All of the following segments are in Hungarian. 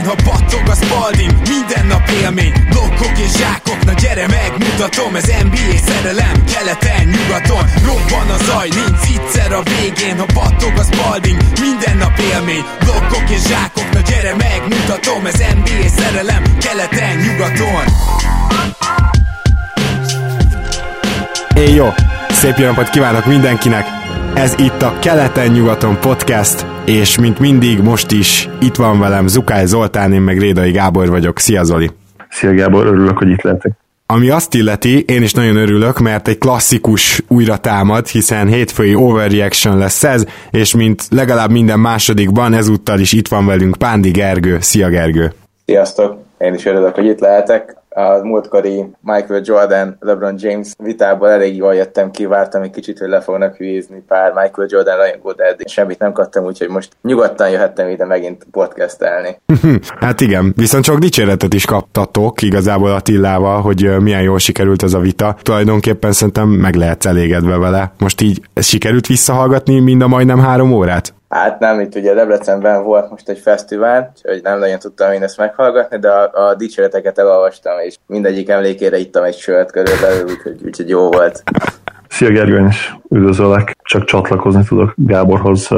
végén, ha battog a Spalding Minden nap élmény, blokkok és zsákok Na gyere megmutatom, ez NBA szerelem Keleten, nyugaton, robban a zaj Nincs egyszer a végén, ha battog a Spalding Minden nap élmény, blokkok és zsákok Na gyere megmutatom, ez NBA szerelem Keleten, nyugaton. Éj jó! Szép jó napot kívánok mindenkinek! Ez itt a Keleten-nyugaton podcast, és mint mindig most is itt van velem Zukály Zoltán, én meg Rédai Gábor vagyok. Szia Zoli! Szia Gábor, örülök, hogy itt lehetek. Ami azt illeti, én is nagyon örülök, mert egy klasszikus újra támad, hiszen hétfői overreaction lesz ez, és mint legalább minden másodikban, ezúttal is itt van velünk Pándi Gergő. Szia Gergő! Sziasztok! Én is örülök, hogy itt lehetek a múltkori Michael Jordan, LeBron James vitából elég jól jöttem ki, vártam egy kicsit, hogy le fognak hülyezni pár Michael Jordan rajongó, de eddig semmit nem kaptam, úgyhogy most nyugodtan jöhettem ide megint podcastelni. hát igen, viszont csak dicséretet is kaptatok igazából Attillával, hogy milyen jól sikerült ez a vita. Tulajdonképpen szerintem meg lehetsz elégedve vele. Most így sikerült visszahallgatni mind a majdnem három órát? Hát nem, itt ugye Debrecenben volt most egy fesztivál, úgyhogy nem nagyon tudtam én ezt meghallgatni, de a, a dicséreteket elolvastam, és mindegyik emlékére ittam egy sört körülbelül, úgyhogy, úgyhogy jó volt. Szia Gergő, is üdvözöllek, csak csatlakozni tudok Gáborhoz,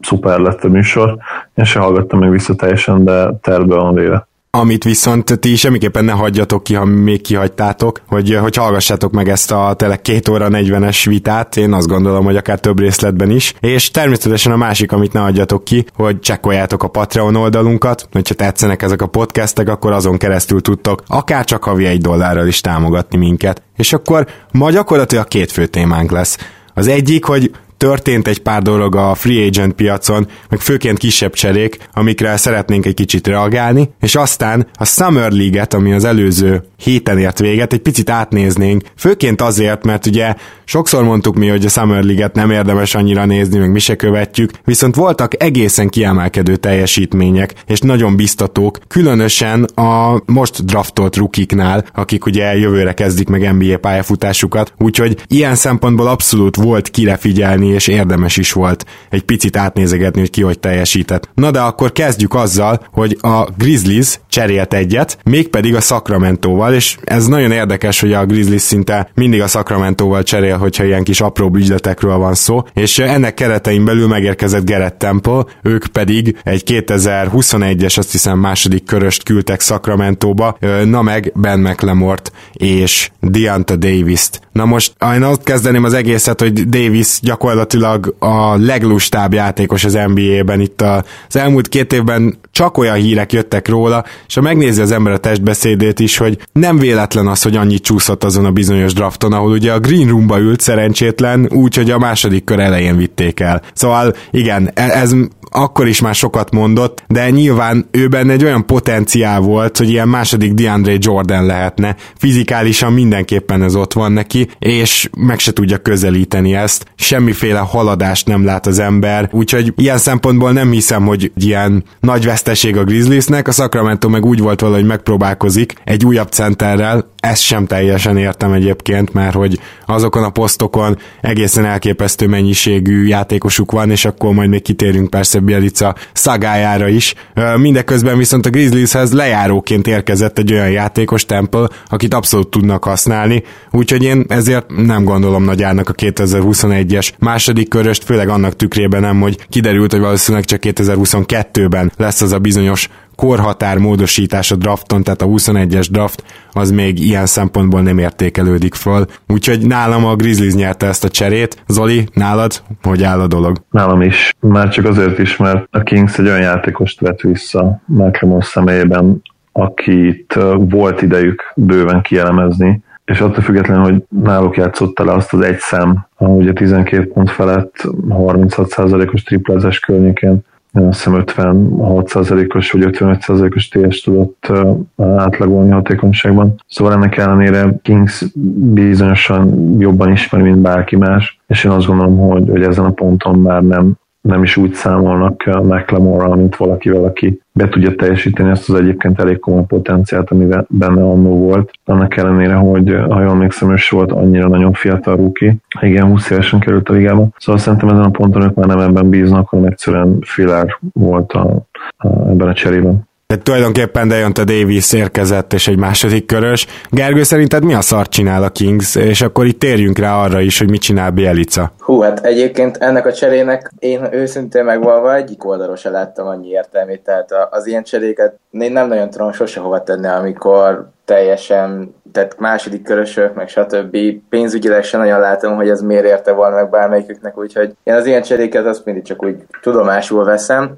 szuper lett a műsor. Én se hallgattam még vissza teljesen, de terve van véle amit viszont ti semmiképpen ne hagyjatok ki, ha még kihagytátok, hogy, hogy hallgassátok meg ezt a tele két óra 40-es vitát, én azt gondolom, hogy akár több részletben is, és természetesen a másik, amit ne hagyjatok ki, hogy csekkoljátok a Patreon oldalunkat, hogyha tetszenek ezek a podcastek, akkor azon keresztül tudtok akár csak havi egy dollárral is támogatni minket. És akkor ma gyakorlatilag két fő témánk lesz. Az egyik, hogy történt egy pár dolog a free agent piacon, meg főként kisebb cserék, amikre szeretnénk egy kicsit reagálni, és aztán a Summer League-et, ami az előző héten ért véget, egy picit átnéznénk, főként azért, mert ugye sokszor mondtuk mi, hogy a Summer League-et nem érdemes annyira nézni, meg mi se követjük, viszont voltak egészen kiemelkedő teljesítmények, és nagyon biztatók, különösen a most draftolt rukiknál, akik ugye jövőre kezdik meg NBA pályafutásukat, úgyhogy ilyen szempontból abszolút volt kire figyelni nézni, és érdemes is volt egy picit átnézegetni, hogy ki hogy teljesített. Na de akkor kezdjük azzal, hogy a Grizzlies cserélt egyet, mégpedig a Sacramento-val, és ez nagyon érdekes, hogy a Grizzlies szinte mindig a Sacramento-val cserél, hogyha ilyen kis apró ügyletekről van szó, és ennek keretein belül megérkezett Gerett Temple, ők pedig egy 2021-es, azt hiszem második köröst küldtek Sacramento-ba, na meg Ben McLemort és Deonta Davis-t. Na most én ott kezdeném az egészet, hogy Davis gyakorlatilag a leglustább játékos az NBA-ben. Itt az elmúlt két évben csak olyan hírek jöttek róla, és ha megnézi az ember a testbeszédét is, hogy nem véletlen az, hogy annyit csúszott azon a bizonyos drafton, ahol ugye a Green Roomba ült szerencsétlen, úgyhogy a második kör elején vitték el. Szóval igen, e- ez akkor is már sokat mondott, de nyilván ő benne egy olyan potenciál volt, hogy ilyen második DeAndre Jordan lehetne. Fizikálisan mindenképpen ez ott van neki, és meg se tudja közelíteni ezt. Semmiféle haladást nem lát az ember, úgyhogy ilyen szempontból nem hiszem, hogy ilyen nagy veszteség a Grizzliesnek, a Sacramento meg úgy volt valahogy megpróbálkozik egy újabb centerrel, ezt sem teljesen értem egyébként, mert hogy azokon a posztokon egészen elképesztő mennyiségű játékosuk van, és akkor majd még kitérünk persze Bielica szagájára is. Mindeközben viszont a Grizzlieshez lejáróként érkezett egy olyan játékos Temple, akit abszolút tudnak használni, úgyhogy én ezért nem gondolom nagyjának a 2021-es második köröst, főleg annak tükrében nem, hogy kiderült, hogy valószínűleg csak 2022-ben lesz az a bizonyos korhatár módosítás a drafton, tehát a 21-es draft az még ilyen szempontból nem értékelődik föl. Úgyhogy nálam a Grizzlies nyerte ezt a cserét. Zoli, nálad hogy áll a dolog? Nálam is. Már csak azért is, mert a Kings egy olyan játékost vett vissza Malcolm személyében, akit volt idejük bőven kielemezni, és attól függetlenül, hogy náluk játszott le azt az egy szem, ugye 12 pont felett 36%-os triplázás környékén azt hiszem 56%-os vagy 55%-os TS tudott átlagolni hatékonyságban. Szóval ennek ellenére Kings bizonyosan jobban ismer, mint bárki más, és én azt gondolom, hogy, hogy ezen a ponton már nem nem is úgy számolnak mclemore mint valakivel, aki be tudja teljesíteni ezt az egyébként elég komoly potenciált, ami benne annó volt. Annak ellenére, hogy ha jól emlékszem, ő volt annyira nagyon fiatal rúki. Igen, 20 évesen került a ligába. Szóval szerintem ezen a ponton ők már nem ebben bíznak, hanem egyszerűen filár volt a, a, ebben a cserében. Tehát tulajdonképpen Dejonta Davis érkezett, és egy második körös. Gergő, szerinted mi a szart csinál a Kings? És akkor itt térjünk rá arra is, hogy mit csinál Bielica. Hú, hát egyébként ennek a cserének én őszintén megvalva egyik oldalról se láttam annyi értelmét, tehát az ilyen cseréket én nem nagyon tudom sose hova tenni, amikor teljesen, tehát második körösök, meg stb. Pénzügyileg sem nagyon látom, hogy ez miért érte volna meg bármelyiküknek, úgyhogy én az ilyen cseréket azt mindig csak úgy tudomásul veszem,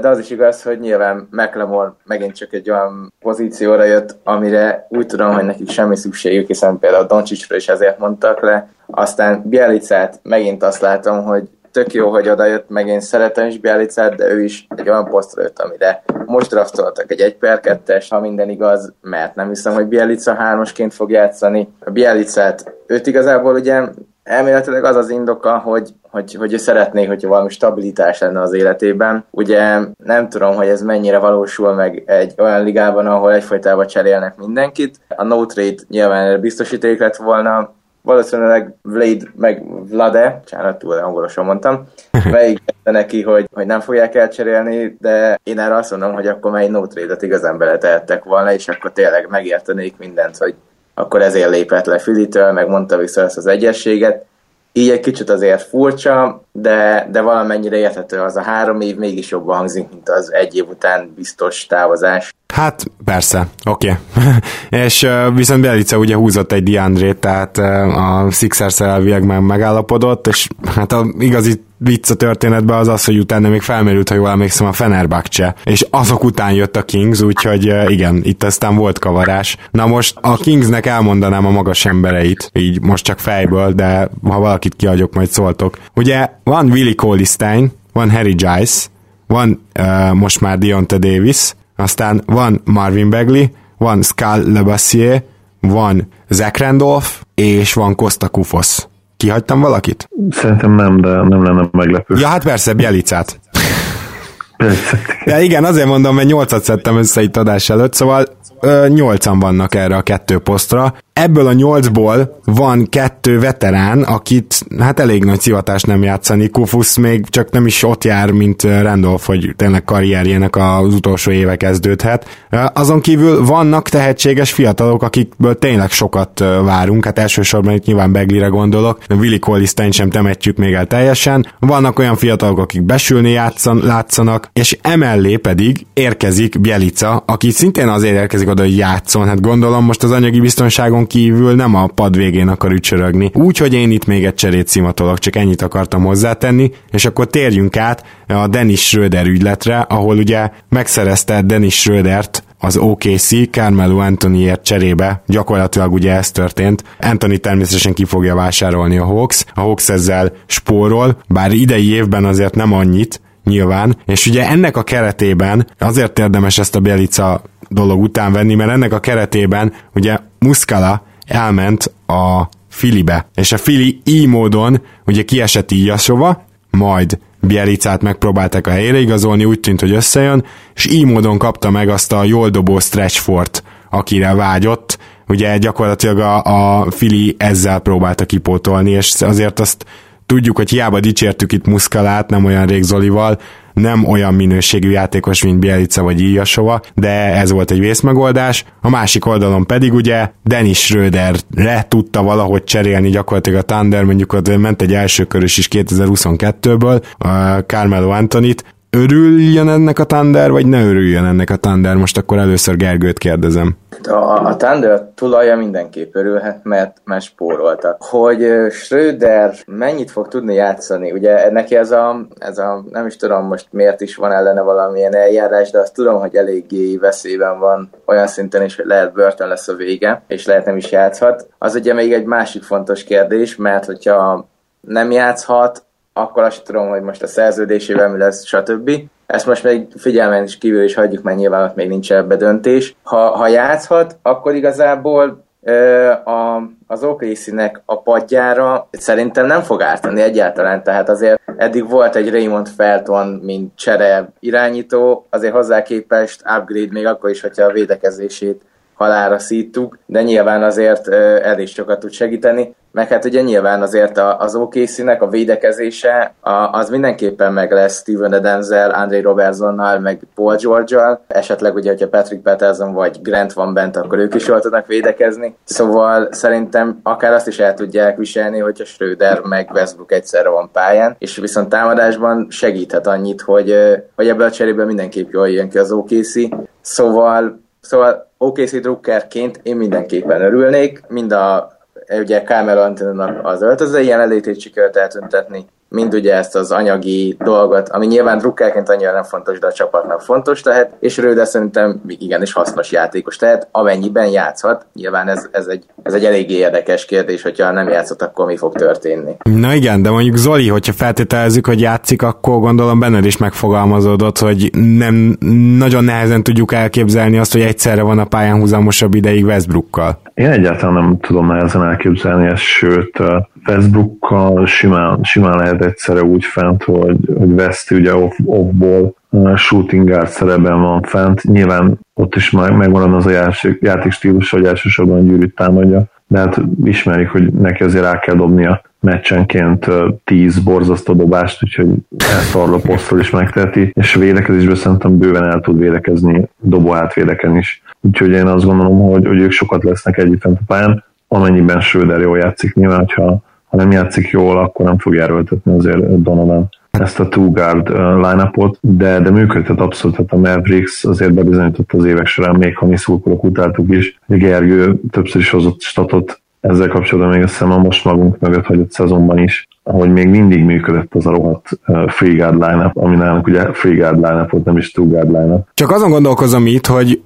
de az is igaz, hogy nyilván McLemore megint csak egy olyan pozícióra jött, amire úgy tudom, hogy nekik semmi szükségük, hiszen például Doncsicsra is ezért mondtak le, aztán Bielicát megint azt látom, hogy tök jó, hogy oda jött, meg én szeretem is Bialicát, de ő is egy olyan posztra jött, amire most draftoltak egy 1 per 2 ha minden igaz, mert nem hiszem, hogy Bialica hármasként fog játszani. A Bialicát őt igazából ugye elméletileg az az indoka, hogy, hogy, hogy ő szeretné, hogyha valami stabilitás lenne az életében. Ugye nem tudom, hogy ez mennyire valósul meg egy olyan ligában, ahol egyfolytában cserélnek mindenkit. A no trade nyilván biztosíték lett volna, valószínűleg Vlad meg Vlade, csánat, túl angolosan mondtam, megígérte neki, hogy, hogy nem fogják elcserélni, de én erre azt mondom, hogy akkor mely no trade-et igazán beletehettek volna, és akkor tényleg megértenék mindent, hogy akkor ezért lépett le Filitől, meg mondta vissza ezt az egyességet. Így egy kicsit azért furcsa, de, de valamennyire érthető az a három év mégis jobban hangzik, mint az egy év után biztos távozás. Hát persze, oké. Okay. és uh, viszont Belice ugye húzott egy Diandrét, tehát uh, a Sixers elvileg már megállapodott, és hát a igazi vicc a történetben az az, hogy utána még felmerült, ha jól emlékszem, a Fenerbahce, és azok után jött a Kings, úgyhogy uh, igen, itt aztán volt kavarás. Na most a Kingsnek elmondanám a magas embereit, így most csak fejből, de ha valakit kiadjuk, majd szóltok. Ugye van Willie Colistein, van Harry Giles, van uh, most már Dionte Davis, aztán van Marvin Bagley, van Skal Lebassier, van Zach Randolph, és van Costa Kufos. Kihagytam valakit? Szerintem nem, de nem lenne meglepő. Ja, hát persze, Bielicát. Ja, igen, azért mondom, mert nyolcat szedtem össze itt adás előtt, szóval nyolcan vannak erre a kettő posztra. Ebből a nyolcból van kettő veterán, akit hát elég nagy szivatás nem játszani. Kufus még csak nem is ott jár, mint Randolph, hogy tényleg karrierjének az utolsó éve kezdődhet. Azon kívül vannak tehetséges fiatalok, akikből tényleg sokat várunk, hát elsősorban itt nyilván Beglire gondolok, Willi Colistein sem temetjük még el teljesen. Vannak olyan fiatalok, akik besülni játszan, látszanak, és emellé pedig érkezik Bielica, aki szintén azért érkezik oda, hogy játszon. Hát gondolom most az anyagi biztonságon kívül nem a pad végén akar ücsörögni. Úgyhogy én itt még egy cserét szimatolok, csak ennyit akartam hozzátenni, és akkor térjünk át a Dennis Schröder ügyletre, ahol ugye megszerezte Dennis Schrödert az OKC Carmelo Anthonyért cserébe, gyakorlatilag ugye ez történt. Anthony természetesen ki fogja vásárolni a Hawks, a Hawks ezzel spórol, bár idei évben azért nem annyit, nyilván, és ugye ennek a keretében azért érdemes ezt a Bielica dolog után venni, mert ennek a keretében ugye Muscala elment a Filibe, és a Fili így módon ugye kiesett Íjasova, majd Bielicát megpróbálták a helyére igazolni, úgy tűnt, hogy összejön, és így módon kapta meg azt a jól dobó Stretchfort, akire vágyott, ugye gyakorlatilag a, a Fili ezzel próbálta kipótolni, és azért azt tudjuk, hogy hiába dicsértük itt Muszkalát, nem olyan rég Zolival, nem olyan minőségű játékos, mint Bielica vagy Ilyasova, de ez volt egy vészmegoldás. A másik oldalon pedig ugye Dennis Schröderre tudta valahogy cserélni gyakorlatilag a Thunder, mondjuk ott ment egy első körös is 2022-ből, a Carmelo Antonit, örüljön ennek a Thunder, vagy ne örüljön ennek a Thunder? Most akkor először Gergőt kérdezem. A, a Thunder tulaja mindenképp örülhet, mert, mert spóroltak. Hogy Schröder mennyit fog tudni játszani, ugye neki ez a, ez a, nem is tudom most miért is van ellene valamilyen eljárás, de azt tudom, hogy eléggé veszélyben van olyan szinten is, hogy lehet börtön lesz a vége, és lehet nem is játszhat. Az ugye még egy másik fontos kérdés, mert hogyha nem játszhat, akkor azt tudom, hogy most a szerződésével mi lesz, stb. Ezt most még figyelmen is kívül is hagyjuk, mert nyilván ott még nincs ebbe döntés. Ha, ha játszhat, akkor igazából ö, a, az OKC-nek a padjára szerintem nem fog ártani egyáltalán, tehát azért eddig volt egy Raymond Felton, mint csere irányító, azért hozzá képest upgrade még akkor is, hogyha a védekezését halára szíttuk, de nyilván azért elég sokat tud segíteni. Meg hát ugye nyilván azért az OKC-nek a védekezése az mindenképpen meg lesz Steven Adamsel, André Robertsonnal, meg Paul George-al. Esetleg ugye, hogyha Patrick Patterson vagy Grant van bent, akkor ők is jól tudnak védekezni. Szóval szerintem akár azt is el tudják viselni, hogyha Schröder meg Westbrook egyszerre van pályán, és viszont támadásban segíthet annyit, hogy, hogy ebből a cserében mindenképp jól jön ki az OKC. Szóval, szóval OKC drukkerként én mindenképpen örülnék, mind a ugye Carmelo Antonónak az öltözői jelenlétét sikerült eltüntetni, mind ugye ezt az anyagi dolgot, ami nyilván drukkerként annyira nem fontos, de a csapatnak fontos lehet, és Röde szerintem igenis hasznos játékos tehát amennyiben játszhat. Nyilván ez, ez, egy, ez egy eléggé érdekes kérdés, hogyha nem játszott, akkor mi fog történni. Na igen, de mondjuk Zoli, hogyha feltételezzük, hogy játszik, akkor gondolom benned is megfogalmazódott, hogy nem nagyon nehezen tudjuk elképzelni azt, hogy egyszerre van a pályán húzamosabb ideig Westbrookkal. Én egyáltalán nem tudom nehezen elképzelni ezt, sőt, Facebookkal simán, simán lehet egyszerre úgy fent, hogy, hogy West ugye off, offból shooting guard szerepben van fent. Nyilván ott is meg, megvan az a játék, játékstílus, hogy elsősorban gyűrűt támadja, de hát ismerjük, hogy neki azért rá kell dobnia meccsenként 10 borzasztó dobást, úgyhogy ezt arra posztról is megteheti, és védekezésben szerintem bőven el tud védekezni dobó átvédeken is. Úgyhogy én azt gondolom, hogy, hogy ők sokat lesznek együtt a pályán, amennyiben Söder jól játszik. Nyilván, hogyha ha nem játszik jól, akkor nem fogja erőltetni azért Donovan ezt a two guard line de, de működhet abszolút, hát a Mavericks azért bebizonyított az évek során, még ha mi szurkolók utáltuk is, hogy Gergő többször is hozott statot. Ezzel kapcsolatban még azt a most magunk mögött hagyott szezonban is, hogy még mindig működött az a rohadt free guard line ami nálunk ugye free guard line volt, nem is two guard line Csak azon gondolkozom itt, hogy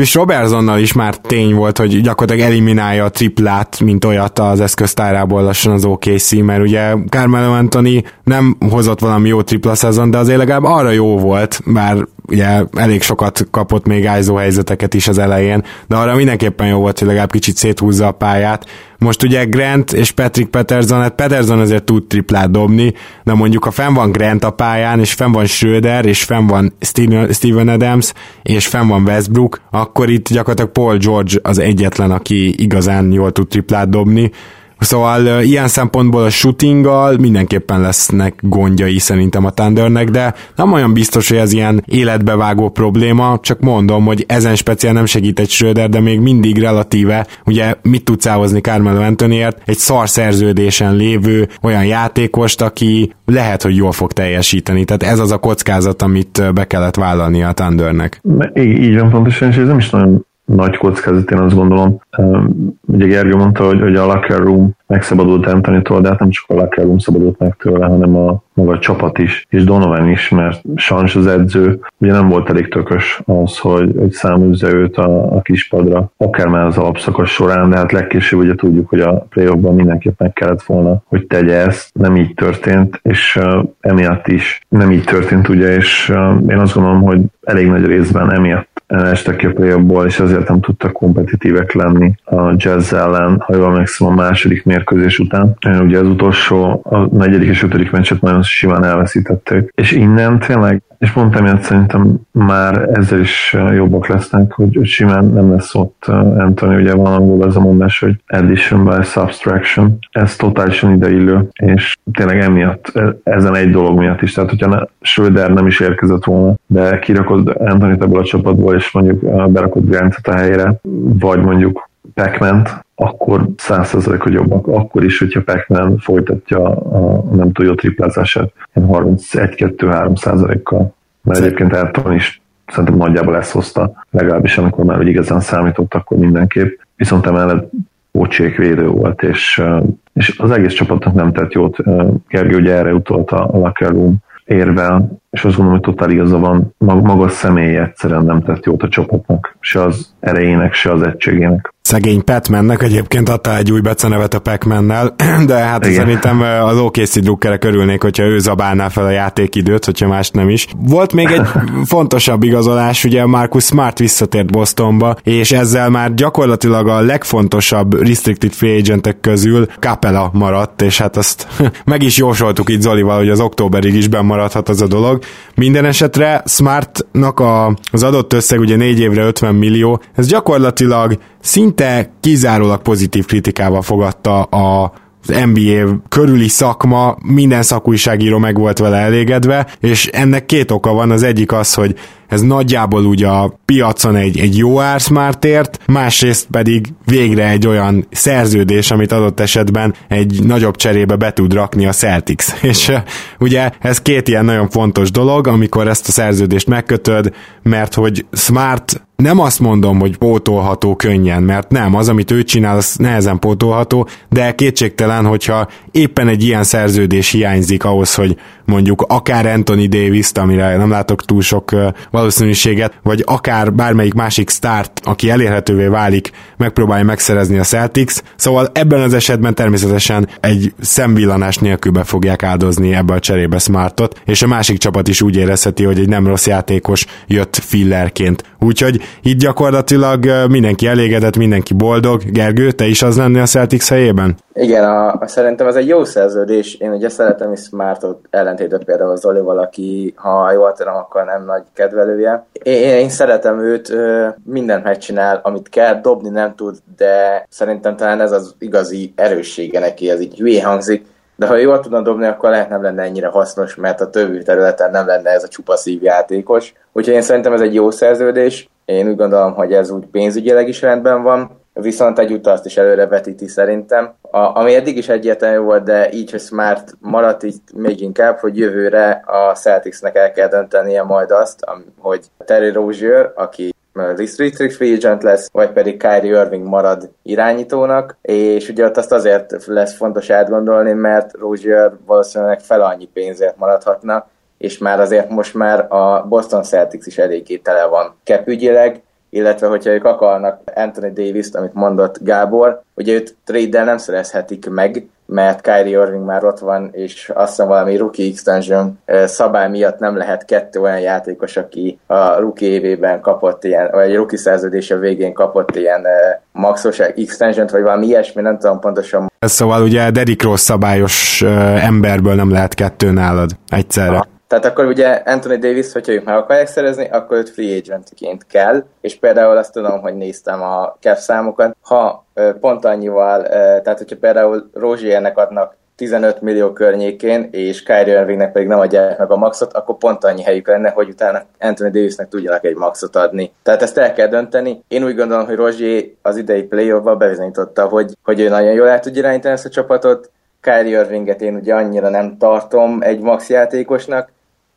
is Robertsonnal is már tény volt, hogy gyakorlatilag eliminálja a triplát, mint olyat az eszköztárából lassan az OKC, mert ugye Carmelo Anthony nem hozott valami jó tripla szezon, de azért legalább arra jó volt, bár ugye elég sokat kapott még ájzó helyzeteket is az elején, de arra mindenképpen jó volt, hogy legalább kicsit széthúzza a pályát. Most ugye Grant és Patrick Peterson, hát Peterson azért tud triplát dobni, de mondjuk ha fenn van Grant a pályán, és fenn van Schröder, és fenn van Steven Adams, és fenn van Westbrook, akkor itt gyakorlatilag Paul George az egyetlen, aki igazán jól tud triplát dobni, Szóval ilyen szempontból a shootinggal mindenképpen lesznek gondjai szerintem a Thundernek, de nem olyan biztos, hogy ez ilyen életbevágó probléma, csak mondom, hogy ezen speciál nem segít egy Schröder, de még mindig relatíve, ugye mit tudsz elhozni Carmelo Anthonyért, egy szar szerződésen lévő olyan játékost, aki lehet, hogy jól fog teljesíteni. Tehát ez az a kockázat, amit be kellett vállalni a Thundernek. Így van pontosan, és ez nem is nagyon nagy kockázat, én azt gondolom. Ugye Gergő mondta, hogy, hogy a locker room megszabadult Anthony-tól, de hát nem csak a locker room szabadult meg tőle, hanem a maga a csapat is, és Donovan is, mert Sanch az edző, ugye nem volt elég tökös az, hogy, hogy száműzze őt a, a kispadra, akár már az alapszakasz során, de hát legkésőbb ugye tudjuk, hogy a playoffban mindenképp meg kellett volna, hogy tegye ezt, nem így történt, és uh, emiatt is nem így történt, ugye, és uh, én azt gondolom, hogy elég nagy részben emiatt estek ki a play és azért nem tudtak kompetitívek lenni a jazz ellen, ha jól emlékszem a második mérkőzés után. Ugye az utolsó, a negyedik és ötödik meccset nagyon simán elveszítették. És innen tényleg és pont emiatt szerintem már ezzel is jobbak lesznek, hogy, hogy simán nem lesz ott Anthony, ugye van angol ez a mondás, hogy addition by subtraction, ez totálisan ideillő, és tényleg emiatt, e, ezen egy dolog miatt is, tehát hogyha ne, Schröder nem is érkezett volna, de kirakod Anthony ebből a csapatból, és mondjuk berakod Grantet a helyére, vagy mondjuk pac akkor 100% hogy jobbak. Akkor is, hogyha pac folytatja a, nem túl jó triplázását, 31-2-3 százalékkal. Mert egyébként Elton is szerintem nagyjából ezt hozta, legalábbis amikor már hogy igazán számított, akkor mindenképp. Viszont emellett Bocsék védő volt, és, és az egész csapatnak nem tett jót. Gergő ugye erre utolt a locker room érvel, és azt gondolom, hogy totál igaza van, maga a személy egyszerűen nem tett jót a csapatnak, se az erejének, se az egységének. Szegény Petmennek egyébként adta egy új becenevet a pac de hát Igen. szerintem az OKC drukkerek örülnék, hogyha ő zabálná fel a játékidőt, hogyha más nem is. Volt még egy fontosabb igazolás, ugye Marcus Smart visszatért Bostonba, és ezzel már gyakorlatilag a legfontosabb restricted free agentek közül Capella maradt, és hát azt meg is jósoltuk itt Zolival, hogy az októberig is bemaradhat az a dolog. Minden esetre Smartnak a, az adott összeg ugye négy évre 50 millió, ez gyakorlatilag szinte kizárólag pozitív kritikával fogadta a az NBA körüli szakma, minden szakújságíró meg volt vele elégedve, és ennek két oka van, az egyik az, hogy ez nagyjából ugye a piacon egy, egy jó árszmártért, másrészt pedig végre egy olyan szerződés, amit adott esetben egy nagyobb cserébe be tud rakni a Celtics. És ugye ez két ilyen nagyon fontos dolog, amikor ezt a szerződést megkötöd, mert hogy Smart nem azt mondom, hogy pótolható könnyen, mert nem, az, amit ő csinál, az nehezen pótolható, de kétségtelen, hogyha éppen egy ilyen szerződés hiányzik ahhoz, hogy mondjuk akár Anthony Davis-t, amire nem látok túl sok valószínűséget, vagy akár bármelyik másik start, aki elérhetővé válik, megpróbálja megszerezni a Celtics. Szóval ebben az esetben természetesen egy szemvillanás nélkül be fogják áldozni ebbe a cserébe Smartot, és a másik csapat is úgy érezheti, hogy egy nem rossz játékos jött fillerként. Úgyhogy itt gyakorlatilag mindenki elégedett, mindenki boldog. Gergő, te is az lenni a Celtics helyében? Igen, a, a, szerintem ez egy jó szerződés. Én ugye szeretem is Smartot ellentétben például Zolival, aki ha jól tudom, akkor nem nagy kedvelője. Én, én szeretem őt, mindent megcsinál, amit kell, dobni nem tud, de szerintem talán ez az igazi erőssége neki, ez így hülye hangzik, de ha jól tudna dobni, akkor lehet nem lenne ennyire hasznos, mert a többi területen nem lenne ez a csupa szívjátékos. Úgyhogy én szerintem ez egy jó szerződés. Én úgy gondolom, hogy ez úgy pénzügyileg is rendben van viszont egyúttal azt is előre vetíti szerintem. A, ami eddig is egyértelmű volt, de így, hogy Smart maradt így még inkább, hogy jövőre a Celticsnek el kell döntenie majd azt, hogy Terry Rozier, aki restricted free agent lesz, vagy pedig Kyrie Irving marad irányítónak, és ugye ott azt azért lesz fontos átgondolni, mert Rozier valószínűleg fel annyi pénzért maradhatna, és már azért most már a Boston Celtics is eléggé tele van kepügyileg, illetve hogyha ők akarnak Anthony Davis-t, amit mondott Gábor, ugye őt trade nem szerezhetik meg, mert Kyrie Irving már ott van, és azt hiszem valami rookie extension szabály miatt nem lehet kettő olyan játékos, aki a rookie évében kapott ilyen, vagy egy rookie szerződése végén kapott ilyen maxos extension vagy valami ilyesmi, nem tudom pontosan. Ez szóval ugye Derrick Rose szabályos emberből nem lehet kettő nálad egyszerre. Ha. Tehát akkor ugye Anthony Davis, hogyha ők meg akarják szerezni, akkor őt free agentként kell, és például azt tudom, hogy néztem a cap számokat, ha pont annyival, tehát hogyha például Rózsiernek adnak 15 millió környékén, és Kyrie Irvingnek pedig nem adják meg a maxot, akkor pont annyi helyük lenne, hogy utána Anthony Davisnek tudjanak egy maxot adni. Tehát ezt el kell dönteni. Én úgy gondolom, hogy Rozsi az idei playoffban bebizonyította, hogy, hogy ő nagyon jól el tudja irányítani ezt a csapatot. Kyrie Irvinget én ugye annyira nem tartom egy max játékosnak,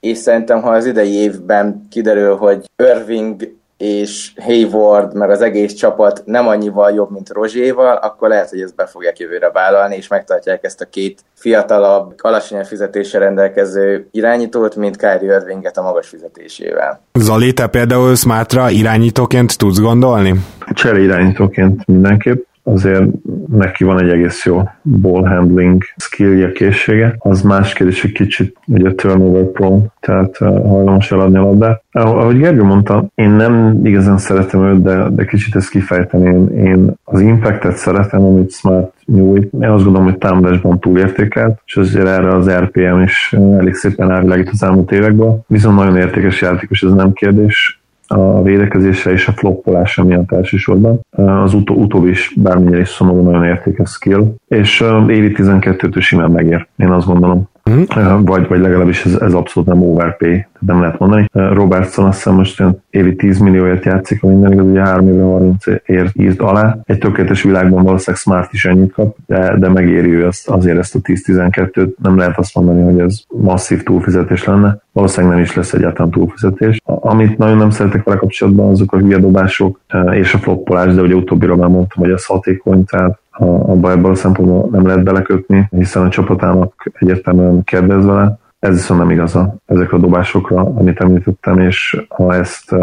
és szerintem, ha az idei évben kiderül, hogy Irving és Hayward, meg az egész csapat nem annyival jobb, mint Rozséval, akkor lehet, hogy ezt be fogják jövőre vállalni, és megtartják ezt a két fiatalabb, alacsonyabb fizetéssel rendelkező irányítót, mint Kyrie Irvinget a magas fizetésével. Zali, te például Smartra irányítóként tudsz gondolni? Csere irányítóként mindenképp azért neki van egy egész jó ball handling skillje, készsége. Az más kérdés, hogy kicsit ugye turnover prone, tehát uh, hajlamos eladni a labdát. Ahogy Gergő mondta, én nem igazán szeretem őt, de, de kicsit ezt kifejteni. Én, az impactet szeretem, amit Smart nyújt. Én azt gondolom, hogy támadásban túlértékelt, és azért erre az RPM is elég szépen elvilágít az elmúlt években. Viszont nagyon értékes játékos, ez nem kérdés a védekezésre és a floppolása miatt elsősorban. Az utó, utóbbi is bármilyen is szomorú nagyon értékes skill, és évi 12-től simán megér, én azt gondolom. Uh-huh. Vagy, vagy legalábbis ez, ez abszolút nem overpay, nem lehet mondani. Robertson azt hiszem most évi 10 millióért játszik, a minden igaz, ugye 3 évre 30 ért írt alá. Egy tökéletes világban valószínűleg Smart is ennyit kap, de, de megéri ő ezt, azért ezt a 10-12-t. Nem lehet azt mondani, hogy ez masszív túlfizetés lenne. Valószínűleg nem is lesz egyáltalán túlfizetés. Amit nagyon nem szeretek vele kapcsolatban, azok a hülye dobások és a floppolás, de ugye utóbbira már mondtam, hogy ez hatékony, tehát abba ebből a szempontból nem lehet belekötni, hiszen a csapatának egyértelműen kedvez vele. Ez viszont nem igaz ezekre a dobásokra, amit említettem, és ha ezt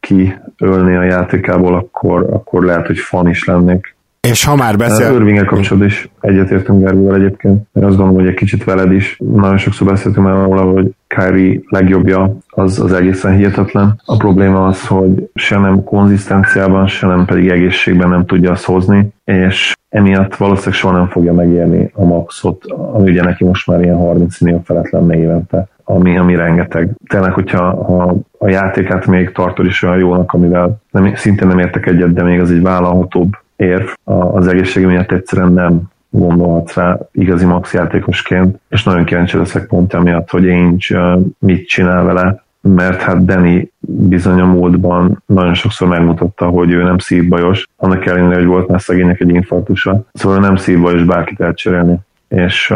kiölni a játékából, akkor, akkor lehet, hogy fan is lennék. És ha már beszél... Irving kapcsolatban is egyetértünk Gergővel egyébként. Én azt gondolom, hogy egy kicsit veled is. Nagyon sokszor beszéltünk már róla, hogy Kyrie legjobbja az, az egészen hihetetlen. A probléma az, hogy se nem konzisztenciában, se nem pedig egészségben nem tudja azt hozni, és emiatt valószínűleg soha nem fogja megérni a maxot, ami ugye neki most már ilyen 30 millió felett lenne évente. ami, ami rengeteg. Tényleg, hogyha ha a játékát még tartod is olyan jónak, amivel nem, szintén nem értek egyet, de még az egy vállalhatóbb érv, az egészsége miatt egyszerűen nem gondolhatsz rá igazi max játékosként, és nagyon kíváncsi leszek pont emiatt, hogy Ainge mit csinál vele, mert hát Danny bizony a múltban nagyon sokszor megmutatta, hogy ő nem szívbajos, annak ellenére, hogy volt már szegénynek egy infarktusa, szóval nem szívbajos bárkit elcserélni. És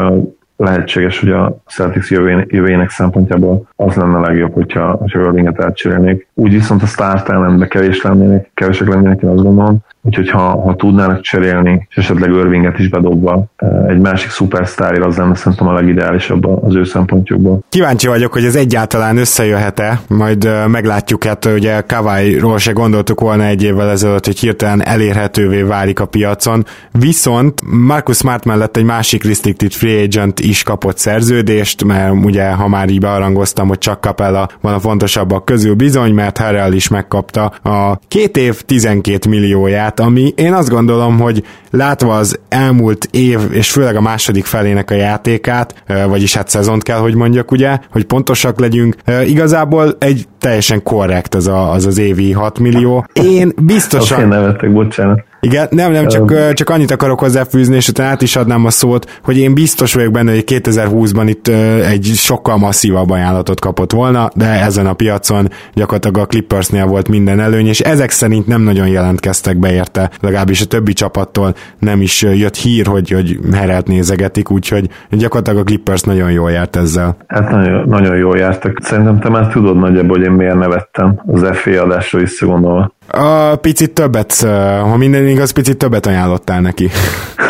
lehetséges, hogy a Celtics jövőjének szempontjából az lenne a legjobb, hogyha, hogyha Irvinget elcserélnék. Úgy viszont a Star kevés lennének, kevesek lennének, én azt gondolom, Úgyhogy ha, ha tudnának cserélni, és esetleg Irvinget is bedobva, egy másik szupersztárért az lenne szerintem a legideálisabb az ő szempontjukból. Kíváncsi vagyok, hogy ez egyáltalán összejöhet-e, majd meglátjuk, hát ugye Kawai-ról se gondoltuk volna egy évvel ezelőtt, hogy hirtelen elérhetővé válik a piacon, viszont Marcus Smart mellett egy másik restricted free agent is kapott szerződést, mert ugye ha már így bearangoztam, hogy csak Capella van a fontosabbak közül bizony, mert Harrell is megkapta a két év 12 millióját ami én azt gondolom, hogy látva az elmúlt év, és főleg a második felének a játékát, vagyis hát szezont kell, hogy mondjak, ugye, hogy pontosak legyünk, igazából egy teljesen korrekt az a, az, az évi 6 millió. Én biztosan... Oké, nevettek, bocsánat. Igen, nem, nem, csak, csak annyit akarok hozzáfűzni, és utána át is adnám a szót, hogy én biztos vagyok benne, hogy 2020-ban itt egy sokkal masszívabb ajánlatot kapott volna, de ezen a piacon gyakorlatilag a Clippersnél volt minden előny, és ezek szerint nem nagyon jelentkeztek be érte, legalábbis a többi csapattól nem is jött hír, hogy, hogy Herelt nézegetik, úgyhogy gyakorlatilag a Clippers nagyon jól járt ezzel. Hát nagyon, nagyon jól jártak. Szerintem te már tudod nagyjából, hogy én miért nevettem az FA adásra visszagondolva. A picit többet, ha minden igaz, picit többet ajánlottál neki.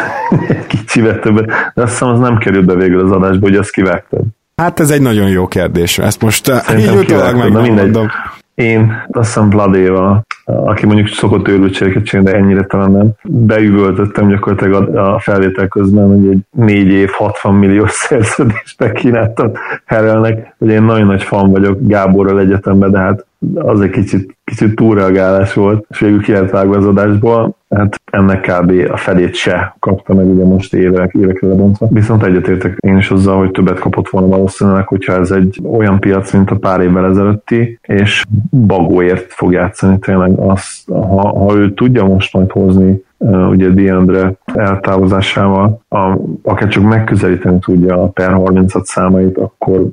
Kicsivel többet, de azt hiszem az nem került be végül az adásba, hogy azt kivágtad. Hát ez egy nagyon jó kérdés. Ezt most Szerintem így utólag meg Én azt hiszem Vladéval, aki mondjuk szokott őrültségeket csinálni, de ennyire talán nem. Beüvöltöttem gyakorlatilag a felvétel közben, hogy egy 4 év 60 millió szerződést megkínáltam Herelnek, hogy én nagyon nagy fan vagyok Gáborral egyetemben, de hát az egy kicsit, kicsit túlreagálás volt, és végül ki lehet vágva az adásból, hát ennek kb. a felét se kapta meg ugye most évek, évekre lebontva. Viszont egyetértek én is azzal, hogy többet kapott volna valószínűleg, hogyha ez egy olyan piac, mint a pár évvel ezelőtti, és bagóért fog játszani tényleg. Az, ha, ha ő tudja most majd hozni ugye Diandre eltávozásával, a, akár csak megközelíteni tudja a per 36 számait, akkor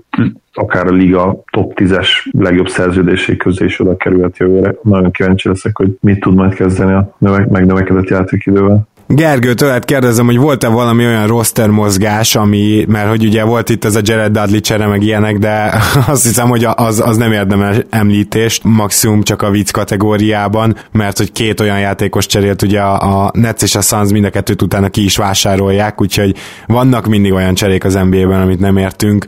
akár a liga top 10-es legjobb szerződésé közé is oda kerülhet jövőre. Nagyon kíváncsi leszek, hogy mit tud majd kezdeni a növe- megnövekedett játékidővel. Gergő, tőled kérdezem, hogy volt-e valami olyan roster mozgás, ami, mert hogy ugye volt itt ez a Jared Dudley csere, meg ilyenek, de azt hiszem, hogy az, az nem érdemel említést, maximum csak a vicc kategóriában, mert hogy két olyan játékos cserélt, ugye a, a Nets és a Suns mind a kettőt utána ki is vásárolják, úgyhogy vannak mindig olyan cserék az NBA-ben, amit nem értünk,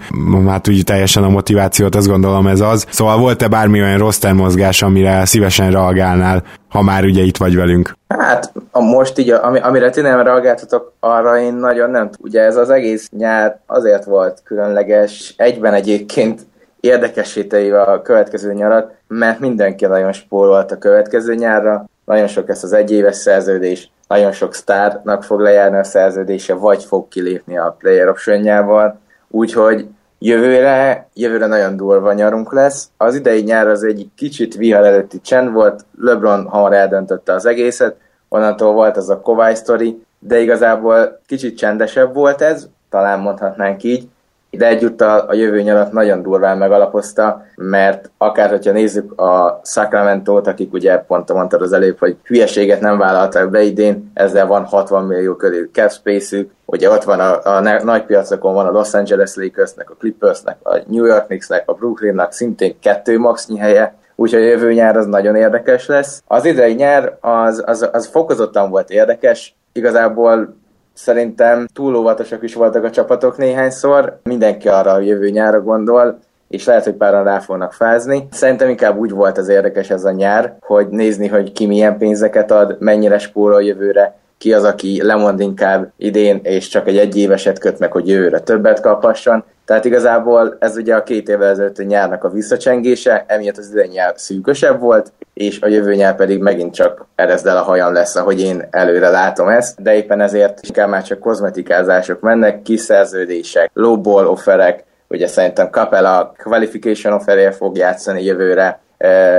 hát úgy teljesen a motivációt, azt gondolom ez az. Szóval volt-e bármi olyan roster mozgás, amire szívesen reagálnál, ha már ugye itt vagy velünk? Hát a most így, ami, amire ti nem reagáltatok, arra én nagyon nem. Ugye ez az egész nyár azért volt különleges, egyben egyébként érdekesíteivel a következő nyarat, mert mindenki nagyon spórolt a következő nyárra, nagyon sok ez az egyéves szerződés, nagyon sok sztárnak fog lejárni a szerződése, vagy fog kilépni a player optionjával, úgyhogy Jövőre, jövőre nagyon durva nyarunk lesz. Az idei nyár az egy kicsit vihar előtti csend volt, LeBron hamar eldöntötte az egészet, onnantól volt az a Kawhi sztori, de igazából kicsit csendesebb volt ez, talán mondhatnánk így, de egyúttal a jövő nyarat nagyon durván megalapozta, mert akár hogyha nézzük a Sacramento-t, akik ugye pont mondtad az előbb, hogy hülyeséget nem vállaltak be idén, ezzel van 60 millió körül cap space-ük, ugye ott van a, a nagy piacokon van a Los Angeles Lakersnek, a Clippersnek, a New York Knicksnek, a Brooklynnak szintén kettő maxnyi helye, úgyhogy a jövő nyár az nagyon érdekes lesz. Az idei nyár az, az, az fokozottan volt érdekes, igazából Szerintem túl óvatosak is voltak a csapatok néhányszor, mindenki arra a jövő nyára gondol, és lehet, hogy páran rá fognak fázni. Szerintem inkább úgy volt az érdekes ez a nyár, hogy nézni, hogy ki milyen pénzeket ad, mennyire spórol jövőre, ki az, aki lemond inkább idén, és csak egy egyéveset köt meg, hogy jövőre többet kaphasson. Tehát igazából ez ugye a két évvel ezelőtt a nyárnak a visszacsengése, emiatt az idei nyár szűkösebb volt, és a jövő nyár pedig megint csak erezdel a hajam lesz, ahogy én előre látom ezt, de éppen ezért inkább már csak kozmetikázások mennek, kiszerződések, lowball offerek, ugye szerintem Capella qualification offerért fog játszani jövőre,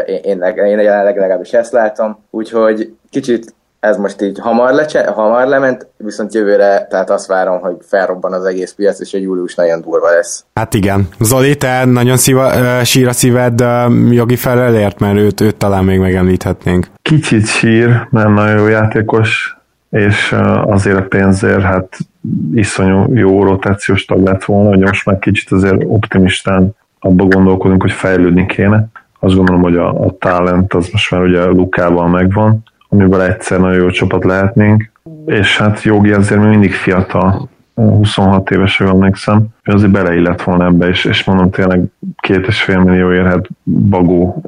én, én, én jelenleg legalábbis ezt látom, úgyhogy kicsit ez most így hamar, lecse, hamar lement, viszont jövőre, tehát azt várom, hogy felrobban az egész piac, és a július nagyon durva lesz. Hát igen. Zoli, te nagyon szíva, sír a szíved jogi felelért, mert őt, őt talán még megemlíthetnénk. Kicsit sír, mert nagyon jó játékos, és azért a pénzért, hát iszonyú jó rotációs tag lett volna, hogy most már kicsit azért optimistán abba gondolkodunk, hogy fejlődni kéne. Azt gondolom, hogy a, a talent az most már ugye Lukával megvan, amivel egyszer nagyon jó csapat lehetnénk, és hát Jogi azért még mindig fiatal, 26 éves, jól emlékszem, ő azért beleillett volna ebbe, és, és mondom tényleg két és fél millió érhet Bagó,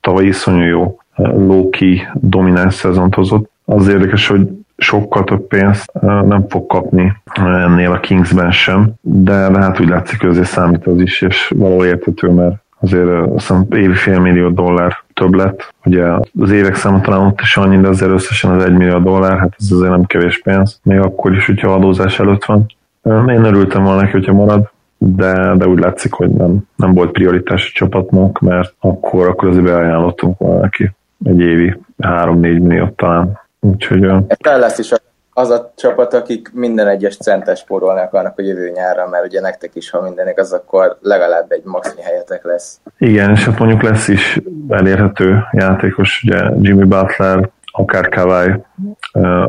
tavaly iszonyú jó Loki domináns szezont hozott. Az érdekes, hogy sokkal több pénzt nem fog kapni ennél a Kingsben sem, de, de hát úgy látszik, hogy azért számít az is, és valahol értető, mert azért azt hiszem évi fél millió dollár többlet. Ugye az évek száma talán ott is annyi, de azért összesen az egy millió dollár, hát ez azért nem kevés pénz, még akkor is, hogyha adózás előtt van. Én örültem volna neki, hogyha marad, de, de úgy látszik, hogy nem, nem volt prioritás a csapatnak, mert akkor, akkor azért beajánlottunk volna neki egy évi 3-4 milliót talán. Úgyhogy... Ez lesz is az a csapat, akik minden egyes centes spórolnak annak a jövő nyára, mert ugye nektek is, ha minden igaz, akkor legalább egy maxi helyetek lesz. Igen, és hát mondjuk lesz is elérhető játékos, ugye Jimmy Butler, akár Kawai,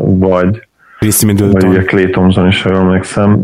vagy, vagy ugye Clay Thompson is, ha jól emlékszem.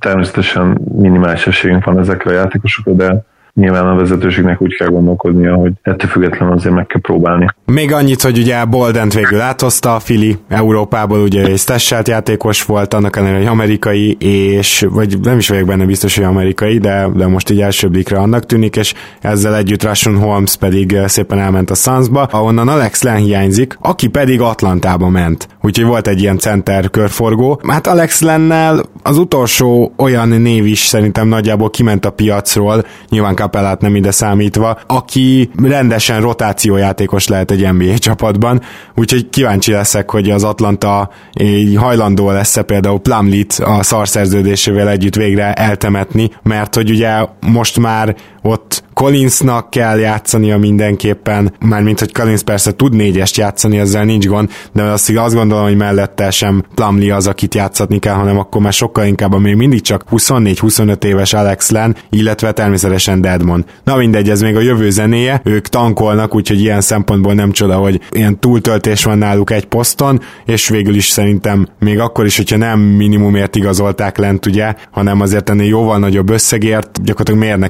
Természetesen minimális esélyünk van ezekre a játékosokra, de nyilván a vezetőségnek úgy kell gondolkodnia, hogy ettől függetlenül azért meg kell próbálni. Még annyit, hogy ugye Boldent végül áthozta a Fili Európából, ugye egy tesselt játékos volt, annak ellenére, hogy amerikai, és vagy nem is vagyok benne biztos, hogy amerikai, de, de most így első blikre annak tűnik, és ezzel együtt Russian Holmes pedig szépen elment a Sunsba, ahonnan Alex Len hiányzik, aki pedig Atlantába ment. Úgyhogy volt egy ilyen center körforgó. Hát Alex Lennel az utolsó olyan név is szerintem nagyjából kiment a piacról, nyilván Kapelát nem ide számítva, aki rendesen rotációjátékos lehet egy NBA csapatban, úgyhogy kíváncsi leszek, hogy az Atlanta hajlandó lesz-e például Plumlit a szarszerződésével együtt végre eltemetni, mert hogy ugye most már ott Collinsnak kell játszania mindenképpen, mármint hogy Collins persze tud négyest játszani, ezzel nincs gond, de azt, azt gondolom, hogy mellette sem Plumlee az, akit játszatni kell, hanem akkor már sokkal inkább még mindig csak 24-25 éves Alex Len, illetve természetesen Deadmon. Na mindegy, ez még a jövő zenéje, ők tankolnak, úgyhogy ilyen szempontból nem csoda, hogy ilyen túltöltés van náluk egy poszton, és végül is szerintem még akkor is, hogyha nem minimumért igazolták lent, ugye, hanem azért ennél jóval nagyobb összegért, gyakorlatilag miért ne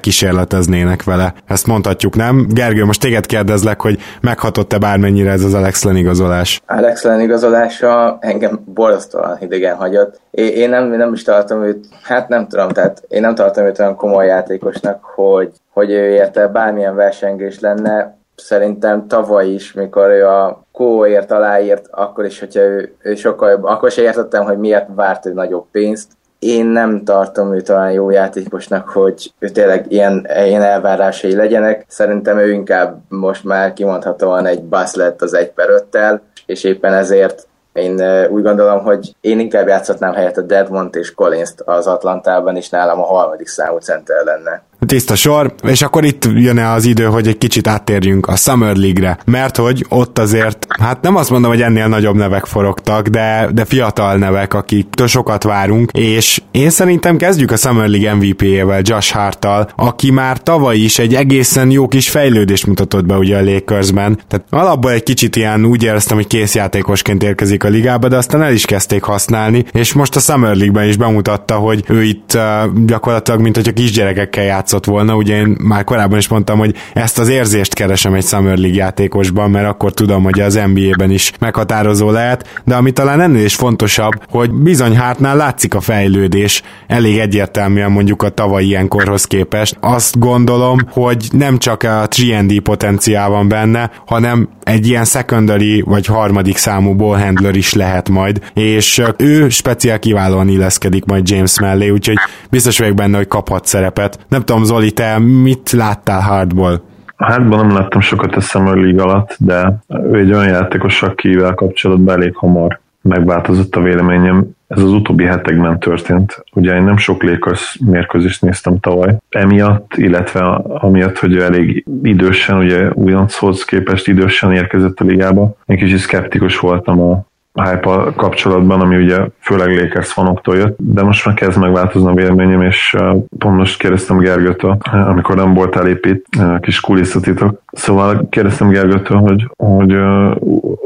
vele vele. Ezt mondhatjuk, nem? Gergő, most téged kérdezlek, hogy meghatott-e bármennyire ez az Alex Len igazolás? Alex Len igazolása engem borzasztóan hidegen hagyott. Én nem, nem is tartom őt, hát nem tudom, tehát én nem tartom őt olyan komoly játékosnak, hogy, hogy ő érte bármilyen versengés lenne, szerintem tavaly is, mikor ő a Kóért aláírt, akkor is, hogyha ő, ő sokkal jobb, akkor se értettem, hogy miért várt egy nagyobb pénzt, én nem tartom őt olyan jó játékosnak, hogy ő tényleg ilyen, ilyen elvárásai legyenek. Szerintem ő inkább most már kimondhatóan egy basz lett az egy per öttel, és éppen ezért én úgy gondolom, hogy én inkább játszhatnám helyett a Deadmont és collins az Atlantában, és nálam a harmadik számú center lenne. Tiszta sor, és akkor itt jön -e az idő, hogy egy kicsit áttérjünk a Summer League-re, mert hogy ott azért, hát nem azt mondom, hogy ennél nagyobb nevek forogtak, de, de fiatal nevek, akiktől sokat várunk, és én szerintem kezdjük a Summer League MVP-jével, Josh Hartal, aki már tavaly is egy egészen jó kis fejlődést mutatott be ugye a Lakersben, tehát alapból egy kicsit ilyen úgy éreztem, hogy készjátékosként érkezik a ligába, de aztán el is kezdték használni, és most a Summer League-ben is bemutatta, hogy ő itt uh, gyakorlatilag, mint a kisgyerekekkel játszott játszott volna, ugye én már korábban is mondtam, hogy ezt az érzést keresem egy Summer League játékosban, mert akkor tudom, hogy az NBA-ben is meghatározó lehet, de ami talán ennél is fontosabb, hogy bizony hátnál látszik a fejlődés, elég egyértelműen mondjuk a tavalyi ilyenkorhoz képest. Azt gondolom, hogy nem csak a 3D potenciál van benne, hanem egy ilyen secondary vagy harmadik számú ballhandler is lehet majd, és ő speciál kiválóan illeszkedik majd James mellé, úgyhogy biztos vagyok benne, hogy kaphat szerepet. Nem tudom, Zoli, te mit láttál Hardból? A Hardban nem láttam sokat a Summer League alatt, de ő egy olyan játékos, akivel kapcsolatban elég hamar megváltozott a véleményem. ez az utóbbi hetekben történt. Ugye én nem sok Lakers mérkőzést néztem tavaly, emiatt, illetve amiatt, hogy elég idősen, ugye újonchoz képest idősen érkezett a ligába. Én kicsit szkeptikus voltam a, hype kapcsolatban, ami ugye főleg Lakers fanoktól jött, de most már kezd megváltozni a véleményem, és pont most kérdeztem Gergőtől, amikor nem volt elépít, kis kulisszatitok. Szóval kérdeztem Gergőtől, hogy, hogy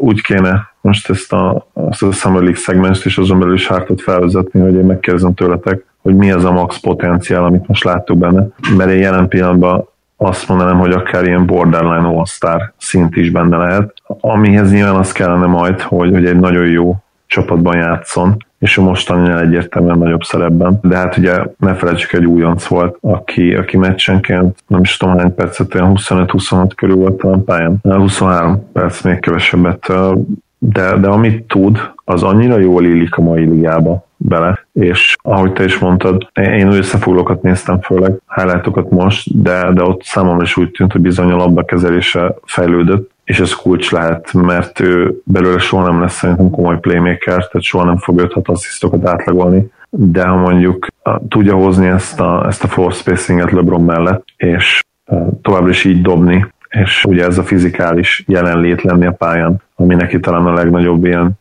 úgy kéne most ezt a, ezt a Summer League szegmens és azon belül is hártat felvezetni, hogy én megkérdezem tőletek, hogy mi az a max potenciál, amit most láttuk benne. Mert én jelen pillanatban azt mondanám, hogy akár ilyen borderline all-star szint is benne lehet, amihez nyilván az kellene majd, hogy, hogy egy nagyon jó csapatban játszon, és a mostani egyértelműen nagyobb szerepben. De hát ugye ne felejtsük, egy újonc volt, aki, aki meccsenként nem is tudom hány percet, olyan 25-26 körül volt a pályán. 23 perc, még kevesebbet. De, de amit tud, az annyira jól illik a mai ligába bele, és ahogy te is mondtad, én összefoglalókat néztem főleg, highlightokat most, de, de ott számomra is úgy tűnt, hogy bizony a labda kezelése fejlődött, és ez kulcs lehet, mert ő belőle soha nem lesz szerintem komoly playmaker, tehát soha nem fog 5-6 asszisztokat átlagolni, de ha mondjuk tudja hozni ezt a, ezt a floor spacinget LeBron mellett, és továbbra is így dobni, és ugye ez a fizikális jelenlét lenni a pályán, ami neki talán a legnagyobb ilyen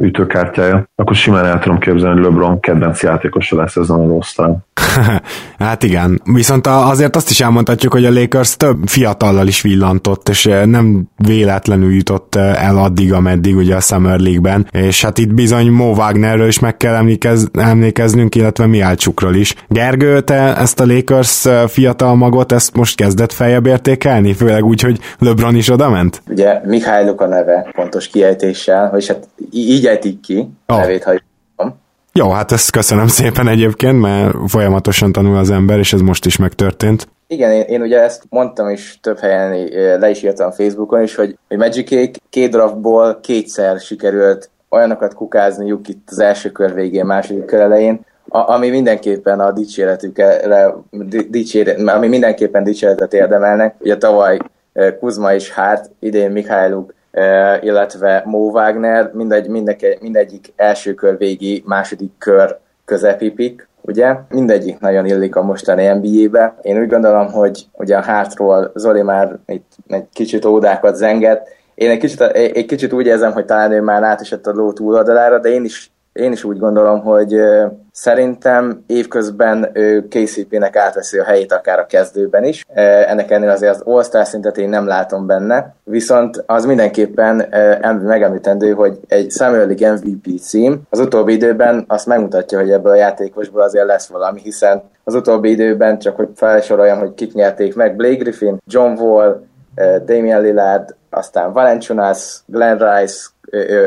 ütőkártyája, akkor simán el tudom képzelni, hogy LeBron kedvenc játékosa lesz ezen a rostán. hát igen, viszont azért azt is elmondhatjuk, hogy a Lakers több fiatallal is villantott, és nem véletlenül jutott el addig, ameddig ugye a Summer League-ben, és hát itt bizony Mo Wagnerről is meg kell emlékez, emlékeznünk, illetve Miálcsukról is. Gergő, te ezt a Lakers fiatal magot, ezt most kezdett feljebb értékelni, főleg úgy, hogy LeBron is oda ment? Ugye Mihályok a neve, pontos kiejtéssel, hogy hát így ejtik ki, oh. nevét, ha jó, hát ezt köszönöm szépen egyébként, mert folyamatosan tanul az ember, és ez most is megtörtént. Igen, én, én ugye ezt mondtam is több helyen, le is írtam Facebookon is, hogy, hogy Magic két draftból kétszer sikerült olyanokat kukázniuk itt az első kör végén, második kör elején, a, ami mindenképpen a dicséretükre, dicséret, ami mindenképpen dicséretet érdemelnek. Ugye tavaly Kuzma és Hárt, idén Mikhailuk illetve Mo Wagner, mindegy, mindegy, mindegyik első kör végi, második kör közepipik, ugye? Mindegyik nagyon illik a mostani NBA-be. Én úgy gondolom, hogy ugye a hátról Zoli már itt egy kicsit ódákat zenget. Én egy kicsit, egy kicsit úgy érzem, hogy talán ő már átesett a ló túloldalára, de én is én is úgy gondolom, hogy szerintem évközben KCP-nek átveszi a helyét akár a kezdőben is. Ennek ennél azért az All-Star szintet én nem látom benne, viszont az mindenképpen megemlítendő, hogy egy Samuel League MVP cím. Az utóbbi időben azt megmutatja, hogy ebből a játékosból azért lesz valami, hiszen az utóbbi időben csak hogy felsoroljam, hogy kik nyerték meg, Blake Griffin, John Wall, Damian Lillard, aztán Valenciunas, Glenn Rice,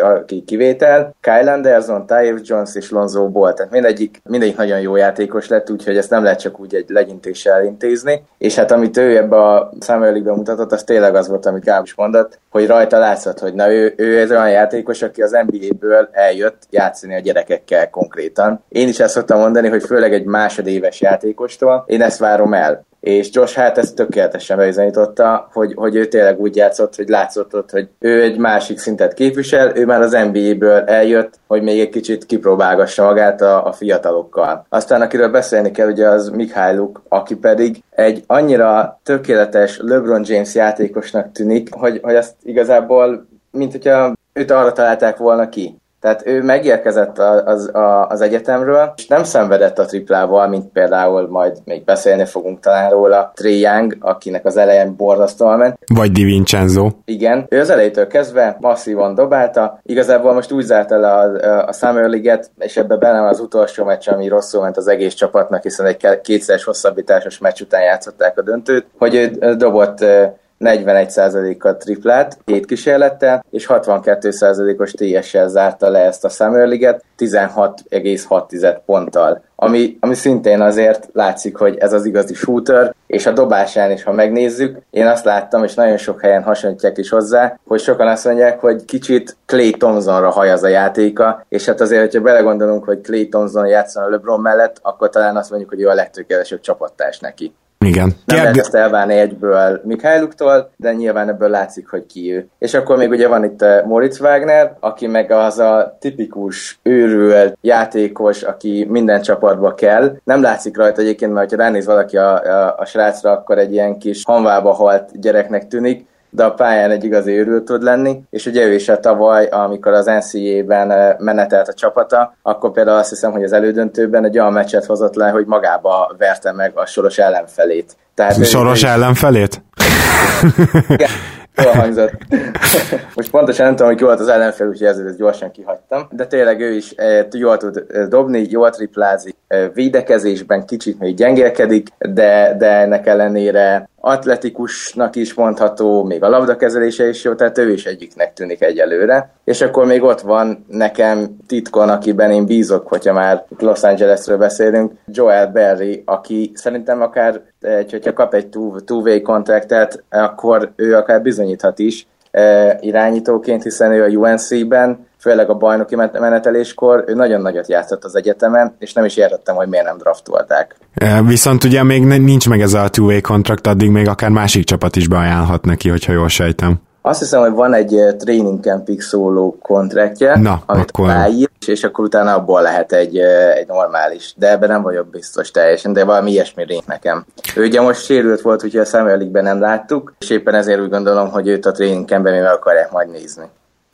aki kivétel, Kyle Anderson, Tyre Jones és Lonzo Ball, tehát mindegyik, mindegyik nagyon jó játékos lett, úgyhogy ezt nem lehet csak úgy egy legyintéssel elintézni, és hát amit ő ebbe a Summer League-ben mutatott, az tényleg az volt, amit Gábor is mondott, hogy rajta látszott, hogy na ő, ő ez olyan játékos, aki az NBA-ből eljött játszani a gyerekekkel konkrétan. Én is ezt szoktam mondani, hogy főleg egy másodéves játékostól, én ezt várom el és Josh hát ezt tökéletesen bebizonyította, hogy, hogy ő tényleg úgy játszott, hogy látszott ott, hogy ő egy másik szintet képvisel, ő már az NBA-ből eljött, hogy még egy kicsit kipróbálgassa magát a, a fiatalokkal. Aztán akiről beszélni kell, ugye az Mikhailuk, aki pedig egy annyira tökéletes LeBron James játékosnak tűnik, hogy, hogy azt igazából, mint hogyha őt arra találták volna ki. Tehát ő megérkezett az, az, az egyetemről, és nem szenvedett a triplával, mint például majd még beszélni fogunk talán róla, Young, akinek az elején borzasztóan ment. Vagy Di Vincenzo. Igen, ő az elejétől kezdve masszívan dobálta, igazából most úgy zárt el a, a, Summer League-et, és ebbe benne van az utolsó meccs, ami rosszul ment az egész csapatnak, hiszen egy kétszeres hosszabbításos meccs után játszották a döntőt, hogy ő dobott 41%-kal triplát, két kísérlettel, és 62%-os TS-sel zárta le ezt a Summer League-et 16,6 ponttal. Ami, ami szintén azért látszik, hogy ez az igazi shooter, és a dobásán is, ha megnézzük, én azt láttam, és nagyon sok helyen hasonlítják is hozzá, hogy sokan azt mondják, hogy kicsit Clay Thompsonra haj az a játéka, és hát azért, hogyha belegondolunk, hogy Clay Thompson játszon a LeBron mellett, akkor talán azt mondjuk, hogy ő a legtökéletesebb csapattárs neki. Igen. Nem Kérde- lehet ezt elvárni egyből Mikhailuktól, de nyilván ebből látszik, hogy ki ő. És akkor még ugye van itt eh, Moritz Wagner, aki meg az a tipikus őrült játékos, aki minden csapatba kell. Nem látszik rajta egyébként, mert ha ránéz valaki a, a, a srácra, akkor egy ilyen kis hanvába halt gyereknek tűnik, de a pályán egy igazi őrült tud lenni, és ugye ő is a tavaly, amikor az NCAA-ben menetelt a csapata, akkor például azt hiszem, hogy az elődöntőben egy olyan meccset hozott le, hogy magába verte meg a soros ellenfelét. Tehát Soros ő- ellenfelét? igen, jól hangzott. Most pontosan nem tudom, hogy ki volt az ellenfél, úgyhogy ezért ezt gyorsan kihagytam. De tényleg ő is jól tud dobni, jól triplázik, védekezésben kicsit még gyengélkedik, de, de ennek ellenére atletikusnak is mondható, még a labdakezelése is jó, tehát ő is egyiknek tűnik egyelőre. És akkor még ott van nekem titkon, akiben én bízok, hogyha már Los Angelesről beszélünk, Joel Berry, aki szerintem akár, hogyha kap egy two- two-way kontraktet, akkor ő akár bizonyíthat is eh, irányítóként, hiszen ő a UNC-ben, főleg a bajnoki men- meneteléskor, ő nagyon nagyot játszott az egyetemen, és nem is értettem, hogy miért nem draftolták. E, Viszont ugye még nincs meg ez a two-way kontrakt, addig még akár másik csapat is beajánlhat neki, hogyha jól sejtem. Azt hiszem, hogy van egy eh, training campig szóló kontraktje, Na, amit akkor- aláír, és akkor utána abból lehet egy, eh, egy normális, de ebben nem vagyok biztos teljesen, de valami ilyesmi rész nekem. Ő ugye most sérült volt, úgyhogy a League-ben nem láttuk, és éppen ezért úgy gondolom, hogy őt a training campben még meg akarják majd nézni.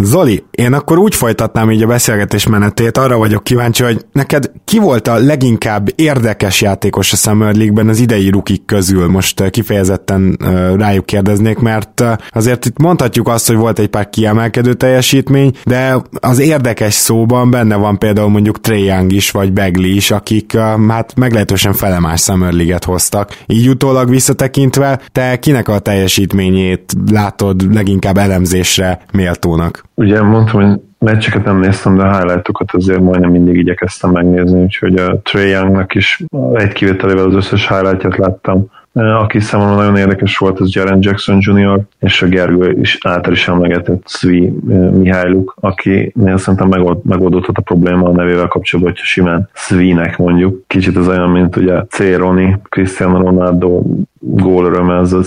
Zoli, én akkor úgy folytatnám így a beszélgetés menetét, arra vagyok kíváncsi, hogy neked ki volt a leginkább érdekes játékos a Summer League-ben az idei rukik közül? Most eh, kifejezetten eh, rájuk kérdeznék, mert eh, azért itt mondhatjuk azt, hogy volt egy pár kiemelkedő teljesítmény, de az érdekes szóban benne van például mondjuk Trae Young is, vagy Bagley is, akik hát meglehetősen felemás Summer League-et hoztak. Így utólag visszatekintve, te kinek a teljesítményét látod leginkább elemzésre méltónak? Ugye mondtam, hogy meccseket nem néztem, de highlightokat azért majdnem mindig igyekeztem megnézni, úgyhogy a Trae Youngnak is egy kivételével az összes highlightját láttam. Aki számomra nagyon érdekes volt, az Jaren Jackson Jr., és a Gergő is által is emlegetett Svi Mihályluk, aki nél szerintem megold, megoldódhat a probléma a nevével kapcsolatban, hogyha simán Svi-nek mondjuk. Kicsit az olyan, mint ugye C. Roni, Cristiano Ronaldo gólöröm, ez a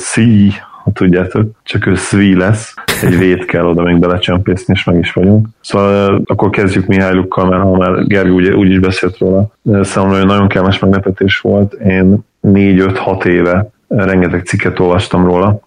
ha tudjátok, csak ő Svi lesz, egy vét kell oda még belecsempészni, és meg is vagyunk. Szóval akkor kezdjük Mihálylukkal, mert ha már Gergő úgy, úgy is beszélt róla. Számomra egy nagyon kellemes meglepetés volt. Én 4-5-6 éve rengeteg cikket olvastam róla,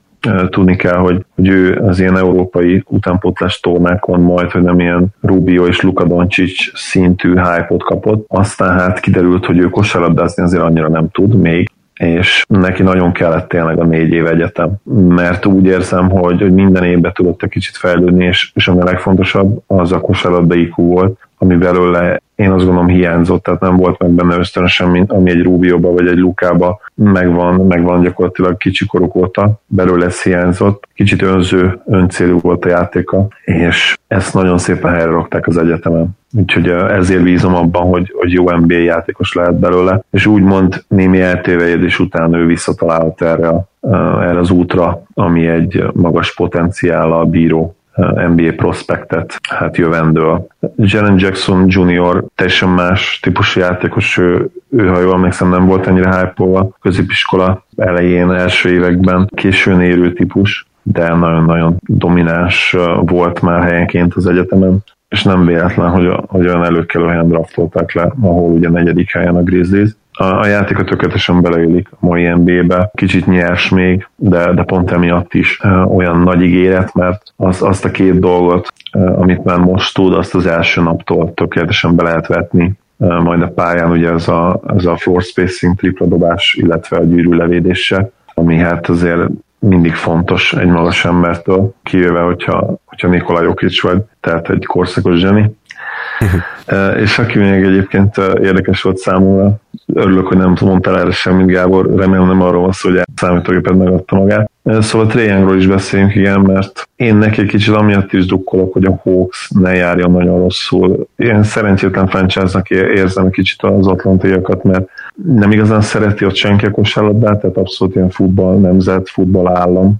tudni kell, hogy, hogy ő az ilyen európai utánpótlás tornákon majd, hogy nem ilyen Rubio és Luka Doncic szintű hype-ot kapott. Aztán hát kiderült, hogy ő kosárlabdázni azért annyira nem tud még, és neki nagyon kellett tényleg a négy év egyetem, mert úgy érzem, hogy, hogy minden évben tudott egy kicsit fejlődni, és, és ami a legfontosabb, az a kosárlabda IQ volt, ami belőle én azt gondolom hiányzott, tehát nem volt meg benne ösztönösen, mint ami egy Rubioba vagy egy Lukába megvan, megvan gyakorlatilag kicsikoruk óta, belőle ez hiányzott. Kicsit önző, öncélú volt a játéka, és ezt nagyon szépen helyre rakták az egyetemen. Úgyhogy ezért bízom abban, hogy, hogy jó NBA játékos lehet belőle, és úgymond némi eltévejedés után ő visszatalálhat erre, a, erre az útra, ami egy magas potenciállal bíró NBA prospektet hát jövendől. Jalen Jackson Jr. teljesen más típusú játékos, ő, ő ha jól emlékszem nem volt ennyire hype középiskola elején, első években, későn érő típus, de nagyon-nagyon domináns volt már helyenként az egyetemen, és nem véletlen, hogy, hogy olyan előkelő helyen draftolták le, ahol ugye negyedik helyen a Grizzlies. A, a játéka tökéletesen beleillik a mai NBA-be, kicsit nyers még, de, de pont emiatt is uh, olyan nagy ígéret, mert az, azt a két dolgot, uh, amit már most tud, azt az első naptól tökéletesen be lehet vetni, uh, majd a pályán ugye ez a, ez a floor spacing, tripla dobás, illetve a gyűrű levédése, ami hát azért mindig fontos egy magas embertől, kivéve, hogyha, hogyha Nikola Jokic vagy, tehát egy korszakos zseni. és aki még egyébként érdekes volt számomra, örülök, hogy nem mondtál erre semmit, Gábor, remélem nem arról van szó, hogy a számítógéped megadta magát. Szóval Tréjangról is beszéljünk, igen, mert én neki egy kicsit amiatt is drukkolok, hogy a Hawks ne járjon nagyon rosszul. Ilyen szerencsétlen franchise-nak érzem kicsit az atlantiakat, mert nem igazán szereti ott senki a kosárlabdát, tehát abszolút ilyen futball nemzet, futball állam,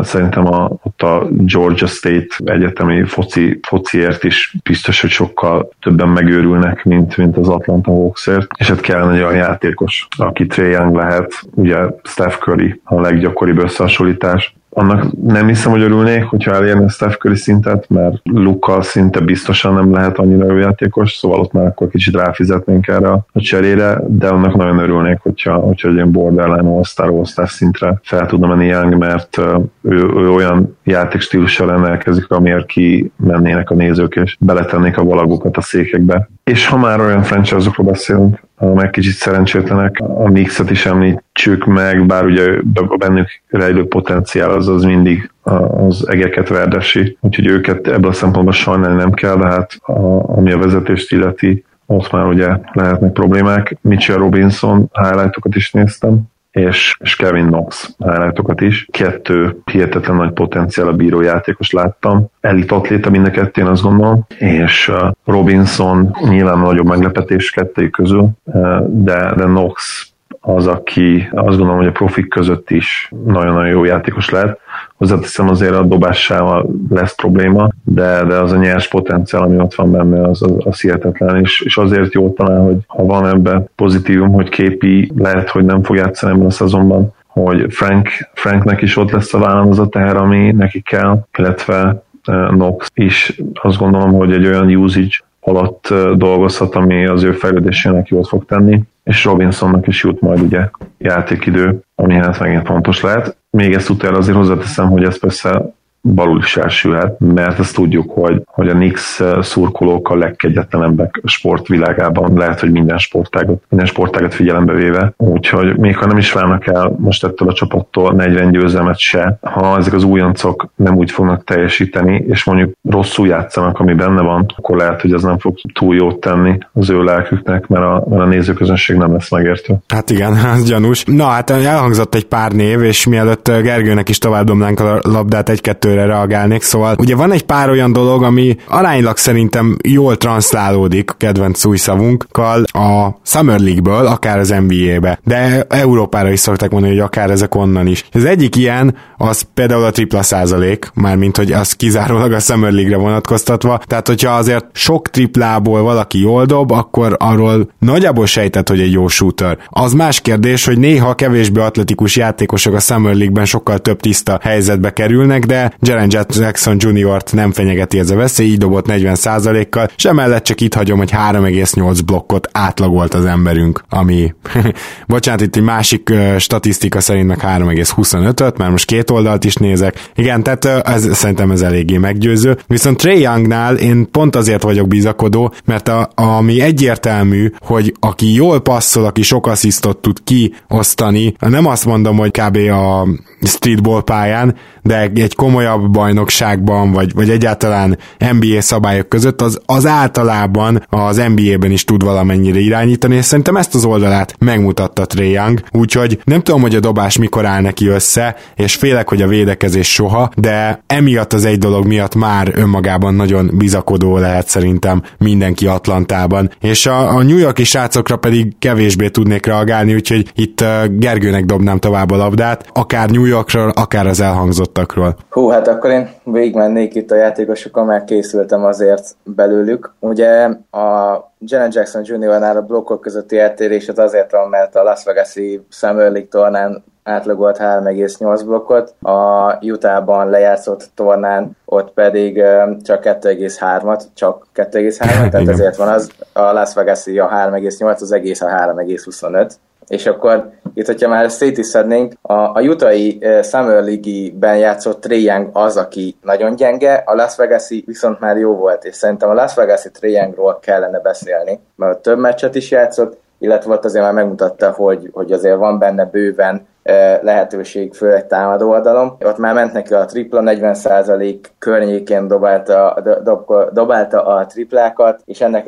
Szerintem a, ott a Georgia State egyetemi foci, fociért is biztos, hogy sokkal többen megőrülnek, mint, mint az Atlanta Hawksért. És hát kellene egy olyan játékos, aki Trae Young lehet, ugye Steph Curry a leggyakoribb összehasonlítás, annak nem hiszem, hogy örülnék, hogyha elérne Steph Curry szintet, mert Lukkal szinte biztosan nem lehet annyira jó játékos, szóval ott már akkor kicsit ráfizetnénk erre a cserére, de annak nagyon örülnék, hogyha, hogyha egy ilyen borderline all-star, all szintre fel tudna menni Young, mert ő, ő olyan játékstílussal rendelkezik, amiért ki mennének a nézők, és beletennék a valagokat a székekbe. És ha már olyan franchise-okról beszélünk, meg kicsit szerencsétlenek, a Mixet is említsük meg, bár ugye a bennük rejlő potenciál az, az mindig az egeket verdesi, úgyhogy őket ebből a szempontból sajnálni nem kell, de hát a, ami a vezetést illeti, ott már ugye lehetnek problémák. Mitchell Robinson highlightokat is néztem, és, és Kevin Knox highlightokat is. Kettő hihetetlen nagy potenciál a bíró játékos láttam. Elit atléta mind a kettőn, azt gondolom, és uh, Robinson nyilván nagyobb meglepetés kettőjük közül, uh, de, de Knox az, aki azt gondolom, hogy a profik között is nagyon-nagyon jó játékos lehet. Hozzáteszem azért a dobássával lesz probléma, de, de az a nyers potenciál, ami ott van benne, az, az, az hihetetlen, és, és azért jó talán, hogy ha van ebben pozitívum, hogy képi lehet, hogy nem fog játszani ebben a szezonban, hogy Frank, Franknek is ott lesz a vállal az a teher, ami neki kell, illetve eh, Nox is. Azt gondolom, hogy egy olyan usage alatt eh, dolgozhat, ami az ő fejlődésének jót fog tenni és Robinsonnak is jut majd ugye játékidő, ami hát megint fontos lehet. Még ezt utána azért hozzáteszem, hogy ez persze balul is elsülhet, mert ezt tudjuk, hogy, hogy a Nix szurkolók a legkegyetlenebbek sportvilágában, lehet, hogy minden sportágot, minden sportágot figyelembe véve. Úgyhogy még ha nem is válnak el most ettől a csapattól 40 győzelmet se, ha ezek az újoncok nem úgy fognak teljesíteni, és mondjuk rosszul játszanak, ami benne van, akkor lehet, hogy ez nem fog túl jót tenni az ő lelküknek, mert a, mert a nézőközönség nem lesz megértő. Hát igen, az gyanús. Na hát elhangzott egy pár név, és mielőtt Gergőnek is tovább dobnánk a labdát egy-kettő kettőre reagálnék, szóval ugye van egy pár olyan dolog, ami aránylag szerintem jól transzlálódik kedvenc új szavunkkal a Summer League-ből, akár az NBA-be, de Európára is szokták mondani, hogy akár ezek onnan is. Az egyik ilyen, az például a tripla százalék, mármint hogy az kizárólag a Summer League-re vonatkoztatva, tehát hogyha azért sok triplából valaki jól dob, akkor arról nagyjából sejtett, hogy egy jó shooter. Az más kérdés, hogy néha kevésbé atletikus játékosok a Summer League-ben sokkal több tiszta helyzetbe kerülnek, de Jaren Jackson Jr.-t nem fenyegeti ez a veszély, így dobott 40%-kal, és emellett csak itt hagyom, hogy 3,8 blokkot átlagolt az emberünk, ami, bocsánat, itt egy másik uh, statisztika szerint meg 3,25-öt, mert most két oldalt is nézek. Igen, tehát uh, ez, szerintem ez eléggé meggyőző. Viszont Trey Youngnál én pont azért vagyok bizakodó, mert a, ami egyértelmű, hogy aki jól passzol, aki sok asszisztot tud kiosztani, nem azt mondom, hogy kb. a streetball pályán, de egy komolyabb bajnokságban, vagy, vagy egyáltalán NBA szabályok között, az, az általában az NBA-ben is tud valamennyire irányítani, és szerintem ezt az oldalát megmutatta Trae Young, úgyhogy nem tudom, hogy a dobás mikor áll neki össze, és félek, hogy a védekezés soha, de emiatt az egy dolog miatt már önmagában nagyon bizakodó lehet szerintem mindenki Atlantában, és a, a New Yorki srácokra pedig kevésbé tudnék reagálni, úgyhogy itt uh, Gergőnek dobnám tovább a labdát, akár New Yorkról, akár az elhangzottakról. Hú, hát akkor én végigmennék itt a játékosokon, mert készültem azért belőlük. Ugye a Janet Jackson Jr.-nál a blokkok közötti eltérés az azért van, mert a Las Vegas-i Summer League tornán átlagolt 3,8 blokkot, a Utah-ban lejátszott tornán ott pedig csak 2,3-at, csak 2,3-at, tehát ezért van az, a Las Vegas-i a 3,8, az egész a 3,25 és akkor itt, hogyha már szétiszednénk, a, a jutai uh, Summer League-ben játszott Trae Young az, aki nagyon gyenge, a Las vegas viszont már jó volt, és szerintem a Las Vegas-i kellene beszélni, mert több meccset is játszott, illetve ott azért már megmutatta, hogy, hogy azért van benne bőven lehetőség, főleg támadó oldalon. Ott már ment neki a tripla, 40% környékén dobálta, dob, dobálta a triplákat, és ennek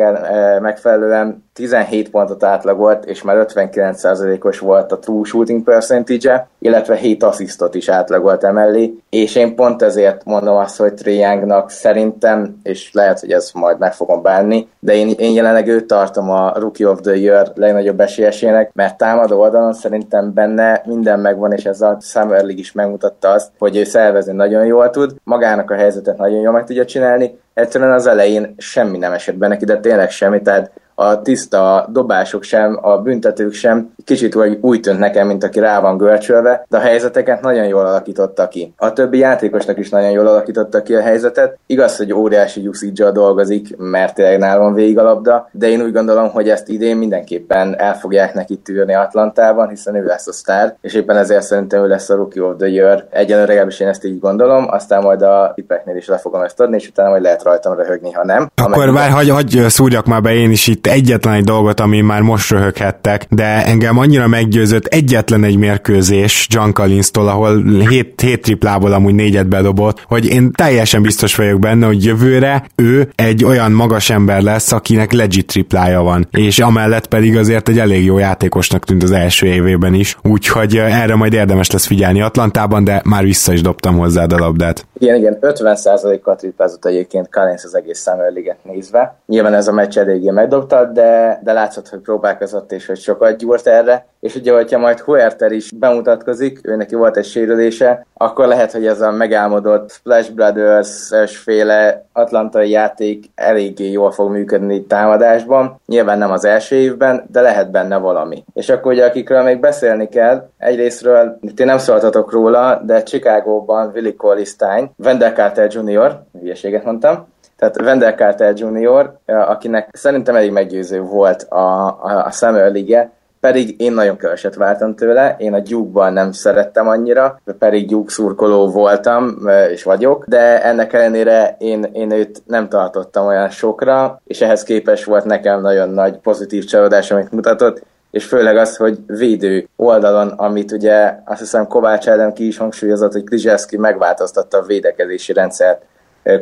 megfelelően 17 pontot átlagolt, és már 59%-os volt a true shooting percentage illetve 7 asszisztot is átlagolt emellé, és én pont ezért mondom azt, hogy Trae Youngnak szerintem, és lehet, hogy ez majd meg fogom bánni, de én, én jelenleg őt tartom a Rookie of the Year legnagyobb esélyesének, mert támadó oldalon szerintem benne minden megvan, és ez a Summer League is megmutatta azt, hogy ő szervezni nagyon jól tud, magának a helyzetet nagyon jól meg tudja csinálni, egyszerűen az elején semmi nem esett be neki, de tényleg semmi, tehát a tiszta dobások sem, a büntetők sem kicsit úgy, úgy tűnt nekem, mint aki rá van görcsölve, de a helyzeteket nagyon jól alakította ki. A többi játékosnak is nagyon jól alakította ki a helyzetet. Igaz, hogy óriási usage dolgozik, mert tényleg nálam végig a labda, de én úgy gondolom, hogy ezt idén mindenképpen el fogják neki tűrni Atlantában, hiszen ő lesz a sztár, és éppen ezért szerintem ő lesz a Rookie of the Year. Egyelőre legalábbis én ezt így gondolom, aztán majd a tippeknél is le fogom ezt adni, és utána majd lehet rajtam röhögni, ha nem. Akkor várj, hagy, hagy szúrjak már be én is itt egyetlen egy dolgot, ami már most röhöghettek, de engem annyira meggyőzött egyetlen egy mérkőzés John Collins-tól, ahol 7, 7 triplából amúgy négyet bedobott, hogy én teljesen biztos vagyok benne, hogy jövőre ő egy olyan magas ember lesz, akinek legit triplája van, és amellett pedig azért egy elég jó játékosnak tűnt az első évében is, úgyhogy erre majd érdemes lesz figyelni Atlantában, de már vissza is dobtam hozzá a labdát. Igen, igen, 50%-kal triplázott egyébként Collins az egész Summer nézve. Nyilván ez a meccs eléggé megdobta, de, de látszott, hogy próbálkozott és hogy sokat gyúrt erre, és ugye, hogyha majd Huerter is bemutatkozik, ő neki volt egy sérülése, akkor lehet, hogy ez a megálmodott Splash Brothers féle atlantai játék eléggé jól fog működni támadásban. Nyilván nem az első évben, de lehet benne valami. És akkor ugye akikről még beszélni kell, egyrésztről, ti nem szóltatok róla, de Chicagóban Willie Colistein, Wendell Carter Jr., hülyeséget mondtam, tehát Wendell Carter Jr., akinek szerintem elég meggyőző volt a, a, a Summer League, pedig én nagyon keveset vártam tőle, én a Duke-ban nem szerettem annyira, pedig Duke szurkoló voltam, és vagyok, de ennek ellenére én, én őt nem tartottam olyan sokra, és ehhez képes volt nekem nagyon nagy pozitív csalódás, amit mutatott, és főleg az, hogy védő oldalon, amit ugye azt hiszem Kovács Ádám ki is hangsúlyozott, hogy Klizseszki megváltoztatta a védekezési rendszert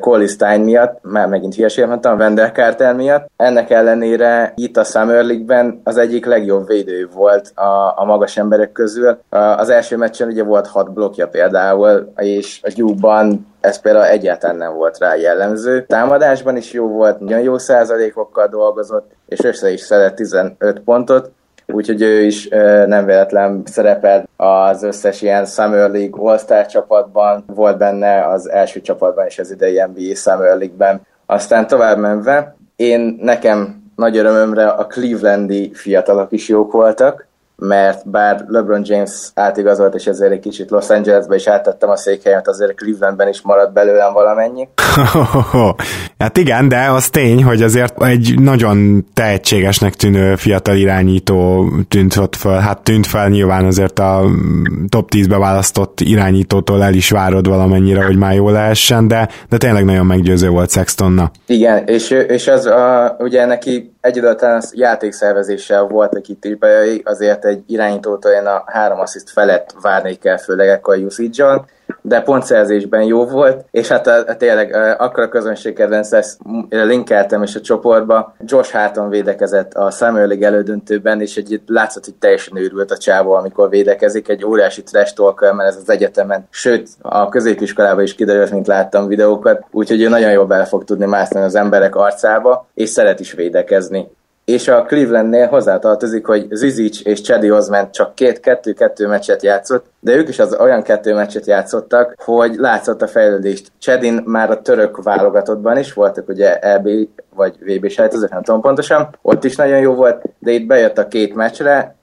Cole Stein miatt, már megint hülyeséget mondtam, Wendell Carter miatt. Ennek ellenére itt a Summer League-ben az egyik legjobb védő volt a, a magas emberek közül. Az első meccsen ugye volt hat blokkja például, és a Gyúban ez például egyáltalán nem volt rá jellemző. Támadásban is jó volt, nagyon jó százalékokkal dolgozott, és össze is szedett 15 pontot úgyhogy ő is nem véletlen szerepel az összes ilyen Summer League All-Star csapatban, volt benne az első csapatban és az idei NBA Summer League-ben. Aztán tovább menve, én nekem nagy örömömre a Clevelandi fiatalok is jók voltak, mert bár LeBron James átigazolt, és ezért egy kicsit Los Angelesbe is áttettem a székhelyemet, azért Clevelandben is maradt belőlem valamennyi. hát igen, de az tény, hogy azért egy nagyon tehetségesnek tűnő fiatal irányító tűnt ott fel, hát tűnt fel nyilván azért a top 10-be választott irányítótól el is várod valamennyire, hogy már jó lehessen, de, de tényleg nagyon meggyőző volt Sextonna. Igen, és, és az a, ugye neki egyedülten játékszervezéssel voltak itt hibái, azért egy irányítótól én a három assziszt felett várnék kell, főleg ekkor usage de pontszerzésben jó volt, és hát a, a tényleg akkor a közönség kedvenc linkeltem is a csoportba. Josh Harton védekezett a Samuel League elődöntőben, és egy látszott, hogy teljesen őrült a csávó, amikor védekezik, egy óriási trash talker, mert ez az egyetemen, sőt, a középiskolában is kiderült, mint láttam videókat, úgyhogy ő nagyon jól bele fog tudni mászni az emberek arcába, és szeret is védekezni és a Clevelandnél hozzátartozik, hogy Zizic és Chedi Osman csak két kettő-kettő meccset játszott, de ők is az olyan kettő meccset játszottak, hogy látszott a fejlődést. Chedin már a török válogatottban is voltak, ugye EB vagy VB sejtezők, nem tudom pontosan, ott is nagyon jó volt, de itt bejött a két meccsre,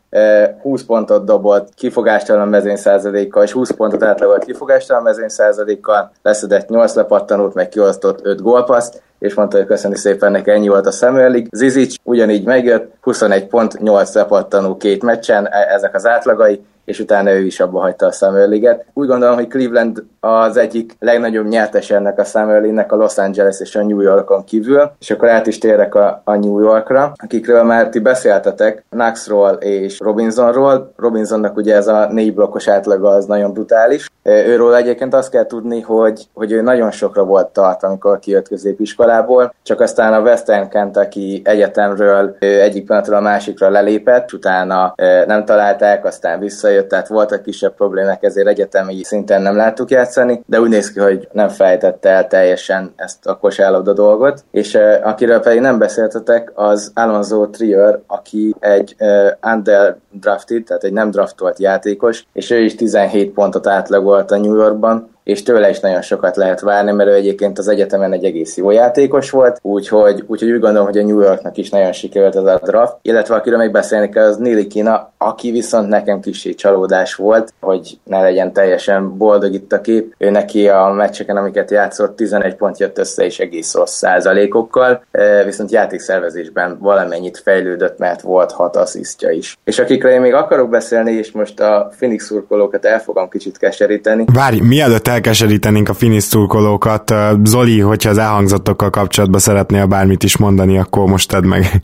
20 pontot dobott kifogástalan mezőnyszázalékkal, és 20 pontot átlagolt kifogástalan mezőnyszázalékkal, leszedett 8 lepattanót, meg kiosztott 5 gólpaszt, és mondta, hogy köszöni szépen, neki ennyi volt a Samuel League. Zizic ugyanígy megjött, 21 pont, 8 lepattanó két meccsen, e- ezek az átlagai, és utána ő is abba hagyta a Summer League-et. Úgy gondolom, hogy Cleveland az egyik legnagyobb nyertes ennek a Summer League-nek a Los Angeles és a New Yorkon kívül, és akkor át is térek a, a New Yorkra, akikről már ti beszéltetek, Knoxról és Robinsonról. Robinsonnak ugye ez a négy blokkos átlaga az nagyon brutális. Őről egyébként azt kell tudni, hogy, hogy ő nagyon sokra volt tart, amikor kijött középiskolából, csak aztán a Western Kentucky egyetemről egyik pillanatról a másikra lelépett, utána nem találták, aztán visszajött, tehát voltak kisebb problémák, ezért egyetemi szinten nem láttuk játszani, de úgy néz ki, hogy nem fejtette el teljesen ezt a kosárlabda dolgot, és akiről pedig nem beszéltetek, az Alonso Trier, aki egy underdrafted, tehát egy nem draftolt játékos, és ő is 17 pontot átlagolt a New Yorkban, és tőle is nagyon sokat lehet várni, mert ő egyébként az egyetemen egy egész jó játékos volt, úgyhogy, úgyhogy úgy gondolom, hogy a New Yorknak is nagyon sikerült ez a draft, illetve akiről még beszélni kell, az Nili Kina, aki viszont nekem kicsi csalódás volt, hogy ne legyen teljesen boldog itt a kép. Ő neki a meccseken, amiket játszott, 11 pont jött össze és egész rossz százalékokkal, viszont játékszervezésben valamennyit fejlődött, mert volt hat asszisztja is. És akikről én még akarok beszélni, és most a Phoenix szurkolókat el fogom kicsit keseríteni. Várj, mielőtt elkeserítenénk a Phoenix szurkolókat, Zoli, hogyha az elhangzottokkal kapcsolatban szeretnél bármit is mondani, akkor most tedd meg.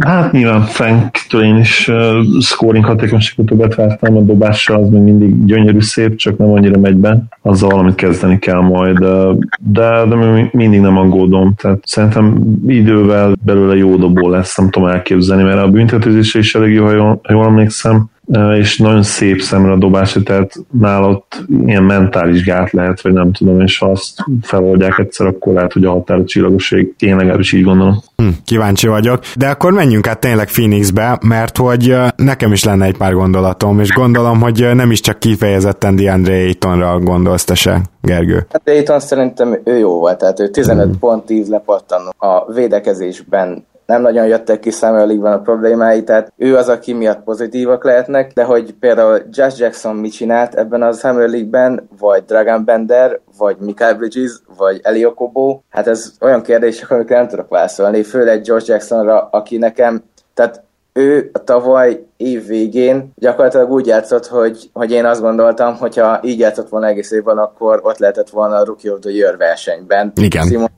Hát nyilván Franktől én is scoring hatékonyságot többet vártam, a dobással az még mindig gyönyörű szép, csak nem annyira megy be. Azzal valamit kezdeni kell majd, de, de mindig nem aggódom. Tehát szerintem idővel belőle jó dobó lesz, nem tudom elképzelni, mert a büntetőzése is elég jó, ha jól, jól emlékszem és nagyon szép szemre a dobása, tehát nálott ilyen mentális gát lehet, vagy nem tudom, és ha azt feloldják egyszer, akkor lehet, hogy a határ csillagoség, én legalábbis így gondolom. Hm, kíváncsi vagyok. De akkor menjünk át tényleg Phoenixbe, mert hogy nekem is lenne egy pár gondolatom, és gondolom, hogy nem is csak kifejezetten DeAndre Aytonra gondolsz te se, Gergő. Hát Ayton szerintem ő jó volt, tehát ő 15 hmm. pont 10 lepattan a védekezésben nem nagyon jöttek ki Summer League-ben a problémái, tehát ő az, aki miatt pozitívak lehetnek, de hogy például Josh Jackson mit csinált ebben a Summer League-ben, vagy Dragon Bender, vagy Michael Bridges, vagy Eli Okobo, hát ez olyan kérdések, amikre nem tudok válaszolni, főleg Josh Jacksonra, aki nekem, tehát ő a tavaly év végén gyakorlatilag úgy játszott, hogy, hogy én azt gondoltam, hogyha így játszott volna egész évben, akkor ott lehetett volna a Rookie of the Year versenyben. Igen. Simon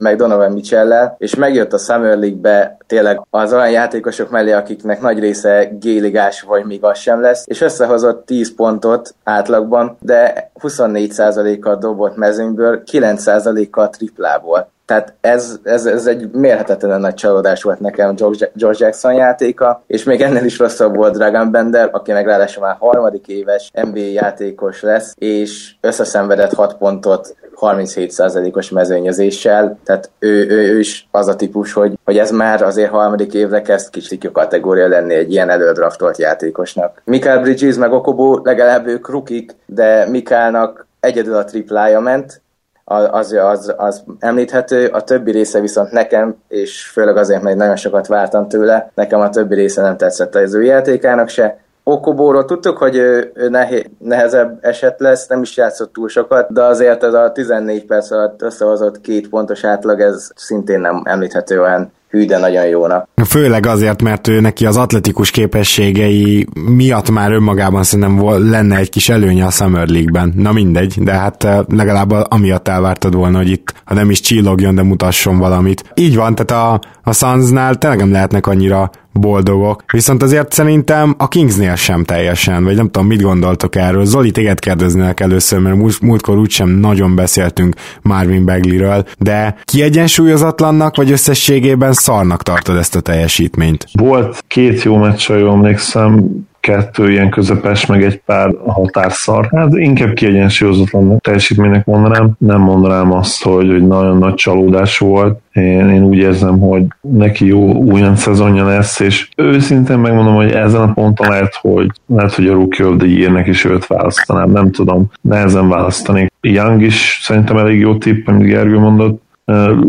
meg Donovan mitchell és megjött a Summer League-be tényleg az olyan játékosok mellé, akiknek nagy része géligás, vagy még az sem lesz, és összehozott 10 pontot átlagban, de 24%-kal dobott mezőnyből, 9%-kal triplából. Tehát ez, ez, ez egy mérhetetlen nagy csalódás volt nekem George, Jackson játéka, és még ennél is rosszabb volt Dragon Bender, aki meg ráadásul már harmadik éves NBA játékos lesz, és összeszenvedett 6 pontot 37%-os mezőnyezéssel, tehát ő, ő, ő is az a típus, hogy, hogy ez már azért harmadik évre kezd kicsit jó kategória lenni egy ilyen elődraftolt játékosnak. Mikael Bridges meg Okobo legalább ők rukik, de Mikálnak egyedül a triplája ment, az, az, az említhető, a többi része viszont nekem, és főleg azért, mert nagyon sokat vártam tőle, nekem a többi része nem tetszett az ő játékának se, Okobóról tudtuk, hogy ő, ő nehe, nehezebb eset lesz, nem is játszott túl sokat, de azért ez a 14 perc alatt összehozott két pontos átlag, ez szintén nem említhető olyan hű, de nagyon jónak. Főleg azért, mert ő neki az atletikus képességei miatt már önmagában szerintem lenne egy kis előnye a Summer League-ben. Na mindegy, de hát eh, legalább amiatt elvártad volna, hogy itt, ha nem is csillogjon, de mutasson valamit. Így van, tehát a, a Sunsnál tényleg nem lehetnek annyira boldogok. Viszont azért szerintem a Kingsnél sem teljesen, vagy nem tudom, mit gondoltok erről. Zoli, téged kérdeznének először, mert múlt, múltkor úgysem nagyon beszéltünk Marvin Bagleyről, de kiegyensúlyozatlannak, vagy összességében szarnak tartod ezt a teljesítményt? Volt két jó meccs, jól emlékszem, kettő ilyen közepes, meg egy pár határszar. Hát inkább kiegyensúlyozatlan teljesítménynek mondanám. Nem mondanám azt, hogy, hogy nagyon nagy csalódás volt. Én, én úgy érzem, hogy neki jó újon szezonja lesz, és őszintén megmondom, hogy ezen a ponton lehet, hogy lehet, hogy a Rookie of the Year-nek is őt választanám, nem tudom, nehezen választanék. Young is szerintem elég jó tipp, amit Gergő mondott,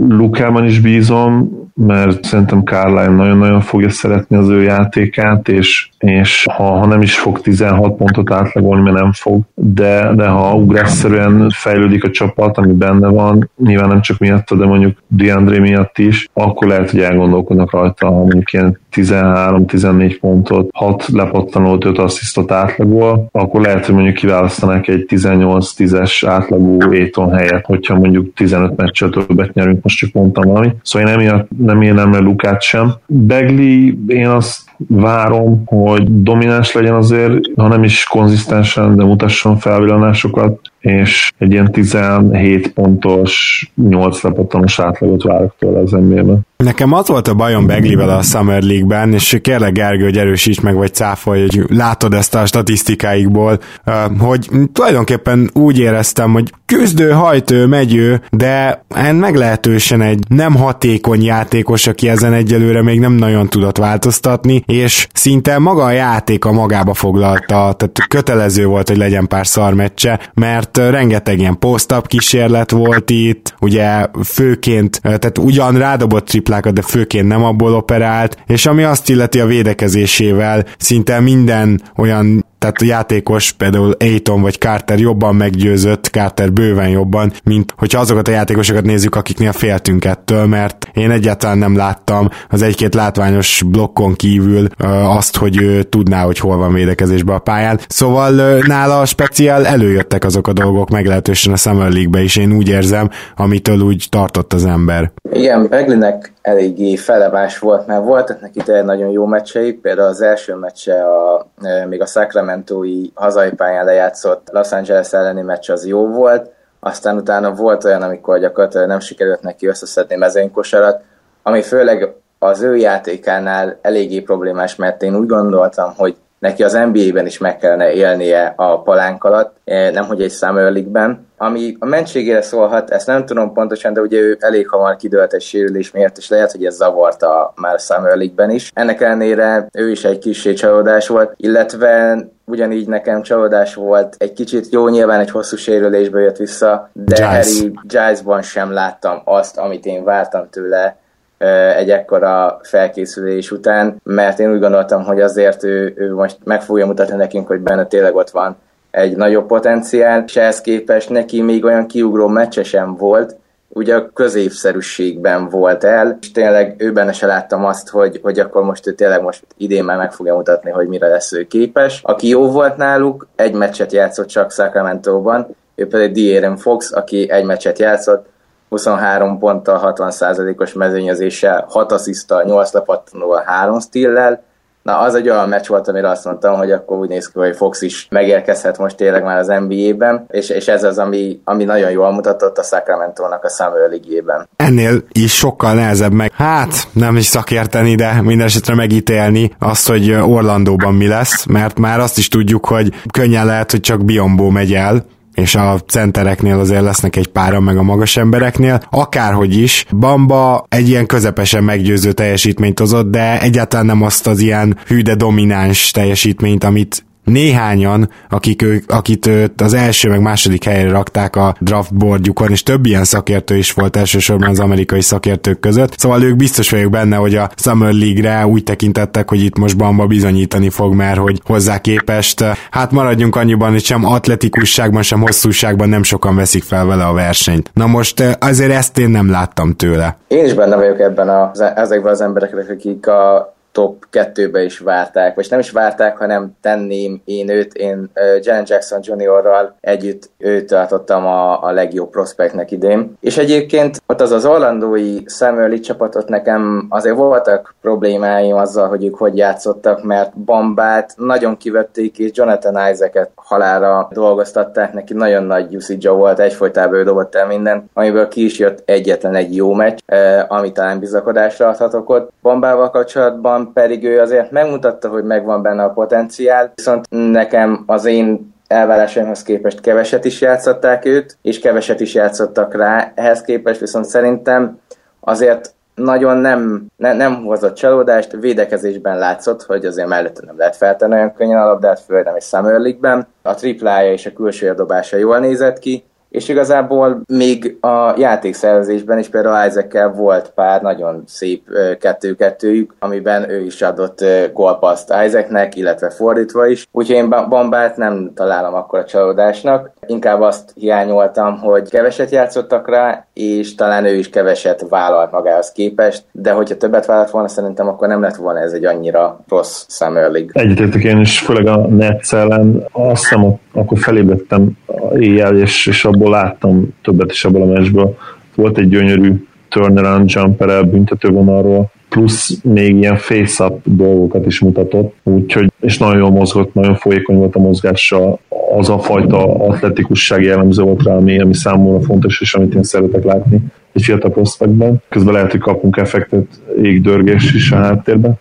Lukában is bízom, mert szerintem Carline nagyon-nagyon fogja szeretni az ő játékát, és, és ha, ha nem is fog 16 pontot átlagolni, mert nem fog, de, de ha ugrásszerűen fejlődik a csapat, ami benne van, nyilván nem csak miatta, de mondjuk DeAndre miatt is, akkor lehet, hogy elgondolkodnak rajta, ha mondjuk ilyen 13-14 pontot, 6 lepattanót, 5 asszisztot átlagol, akkor lehet, hogy mondjuk kiválasztanák egy 18-10-es átlagú éton helyet, hogyha mondjuk 15 meccsel többet nyerünk, most csak mondtam valami. Szóval én emiatt nem élem le Lukát sem. Begli, én azt várom, hogy domináns legyen azért, ha nem is konzisztensen, de mutasson felvillanásokat, és egy ilyen 17 pontos, 8 lepottanos átlagot várok tőle az nba Nekem az volt a bajom Beglivel a Summer League-ben, és kérlek Gergő, hogy erősíts meg, vagy cáfolj, hogy látod ezt a statisztikáikból, hogy tulajdonképpen úgy éreztem, hogy küzdő, hajtő, megyő, de en meglehetősen egy nem hatékony játékos, aki ezen egyelőre még nem nagyon tudott változtatni, és szinte maga a játéka magába foglalta, tehát kötelező volt, hogy legyen pár szarmeccse, mert rengeteg ilyen post kísérlet volt itt, ugye főként, tehát ugyan rádobott triplákat, de főként nem abból operált, és ami azt illeti a védekezésével, szinte minden olyan tehát a játékos, például Aiton vagy Carter jobban meggyőzött, Carter bőven jobban, mint hogyha azokat a játékosokat nézzük, akiknél féltünk ettől, mert én egyáltalán nem láttam az egy-két látványos blokkon kívül azt, hogy ő tudná, hogy hol van védekezésben a pályán. Szóval nála speciál előjöttek azok a dolgok meglehetősen a Summer League-be is, én úgy érzem, amitől úgy tartott az ember. Igen, Beglinek eléggé felemás volt, mert voltak neki tényleg nagyon jó meccsei, például az első meccse a, még a Sacramento-i hazai pályán lejátszott Los Angeles elleni meccs az jó volt, aztán utána volt olyan, amikor gyakorlatilag nem sikerült neki összeszedni mezőnykosarat, ami főleg az ő játékánál eléggé problémás, mert én úgy gondoltam, hogy neki az NBA-ben is meg kellene élnie a palánk alatt, eh, nem hogy egy Summer League-ben. Ami a mentségére szólhat, ezt nem tudom pontosan, de ugye ő elég hamar kidőlt egy sérülés miatt, és lehet, hogy ez zavarta már Summer League-ben is. Ennek ellenére ő is egy kis csalódás volt, illetve ugyanígy nekem csalódás volt. Egy kicsit jó, nyilván egy hosszú sérülésbe jött vissza, de Giles. Harry Giles-ban sem láttam azt, amit én vártam tőle egy ekkora felkészülés után, mert én úgy gondoltam, hogy azért ő, ő most meg fogja mutatni nekünk, hogy benne tényleg ott van egy nagyobb potenciál, és ehhez képest neki még olyan kiugró meccse sem volt, ugye a középszerűségben volt el, és tényleg ő benne se láttam azt, hogy, hogy akkor most ő tényleg most idén már meg fogja mutatni, hogy mire lesz ő képes. Aki jó volt náluk, egy meccset játszott csak Sacramento-ban, ő pedig De'Aaron Fox, aki egy meccset játszott, 23 ponttal, 60%-os mezőnyezéssel, 6 asszisztal, 8 lepattanóval, 3 stillel. Na, az egy olyan meccs volt, amire azt mondtam, hogy akkor úgy néz ki, hogy Fox is megérkezhet most tényleg már az NBA-ben, és, és ez az, ami, ami nagyon jól mutatott a Sacramento-nak a Summer League-ében. Ennél is sokkal nehezebb meg, hát nem is szakérteni, de minden esetre megítélni azt, hogy Orlandóban mi lesz, mert már azt is tudjuk, hogy könnyen lehet, hogy csak Biombó megy el, és a centereknél azért lesznek egy pára meg a magas embereknél. Akárhogy is, Bamba egy ilyen közepesen meggyőző teljesítményt hozott, de egyáltalán nem azt az ilyen hű de domináns teljesítményt, amit néhányan, akik akit az első meg második helyre rakták a draft boardjukon, és több ilyen szakértő is volt elsősorban az amerikai szakértők között. Szóval ők biztos vagyok benne, hogy a Summer League-re úgy tekintettek, hogy itt most Bamba bizonyítani fog, mert hogy hozzá képest, hát maradjunk annyiban, hogy sem atletikusságban, sem hosszúságban nem sokan veszik fel vele a versenyt. Na most azért ezt én nem láttam tőle. Én is benne vagyok ebben a, ezekben az embereknek, akik a top kettőbe is várták, vagy nem is várták, hanem tenném én őt, én uh, Jalen Jackson Juniorral együtt őt tartottam a, a legjobb prospektnek idén. És egyébként ott az az orlandói Samuel csapatot nekem azért voltak problémáim azzal, hogy ők hogy játszottak, mert Bambát nagyon kivették, és Jonathan Isaac-et halára dolgoztatták, neki nagyon nagy usage volt, egyfolytában ő dobott el minden, amiből ki is jött egyetlen egy jó meccs, uh, ami talán bizakodásra adhatok ott. Bambával kapcsolatban Bam pedig ő azért megmutatta, hogy megvan benne a potenciál, viszont nekem az én elvárásaimhoz képest keveset is játszották őt, és keveset is játszottak rá, ehhez képest viszont szerintem azért nagyon nem, ne, nem hozott csalódást, védekezésben látszott, hogy azért mellette nem lehet feltenni olyan könnyen a labdát, főleg nem egy Summer League-ben. A triplája és a külső dobása jól nézett ki, és igazából még a játékszervezésben is például isaac volt pár nagyon szép kettő-kettőjük, amiben ő is adott gólpaszt Isaacnek, illetve fordítva is. Úgyhogy én Bambát nem találom akkor a csalódásnak. Inkább azt hiányoltam, hogy keveset játszottak rá, és talán ő is keveset vállalt magához képest, de hogyha többet vállalt volna, szerintem akkor nem lett volna ez egy annyira rossz Summer League. Egyetértek én is, főleg a Nets ellen. Azt hiszem, akkor felébredtem éjjel, és, és abból láttam többet is abból a meccsből. Volt egy gyönyörű turnaround jumper büntetővonalról, plusz még ilyen face-up dolgokat is mutatott, úgyhogy, és nagyon jól mozgott, nagyon folyékony volt a mozgása, az a fajta atletikusság jellemző volt rá, ami, ami számomra fontos, és amit én szeretek látni egy fiatal prospektben. Közben lehet, hogy kapunk effektet, égdörgés is a háttérben.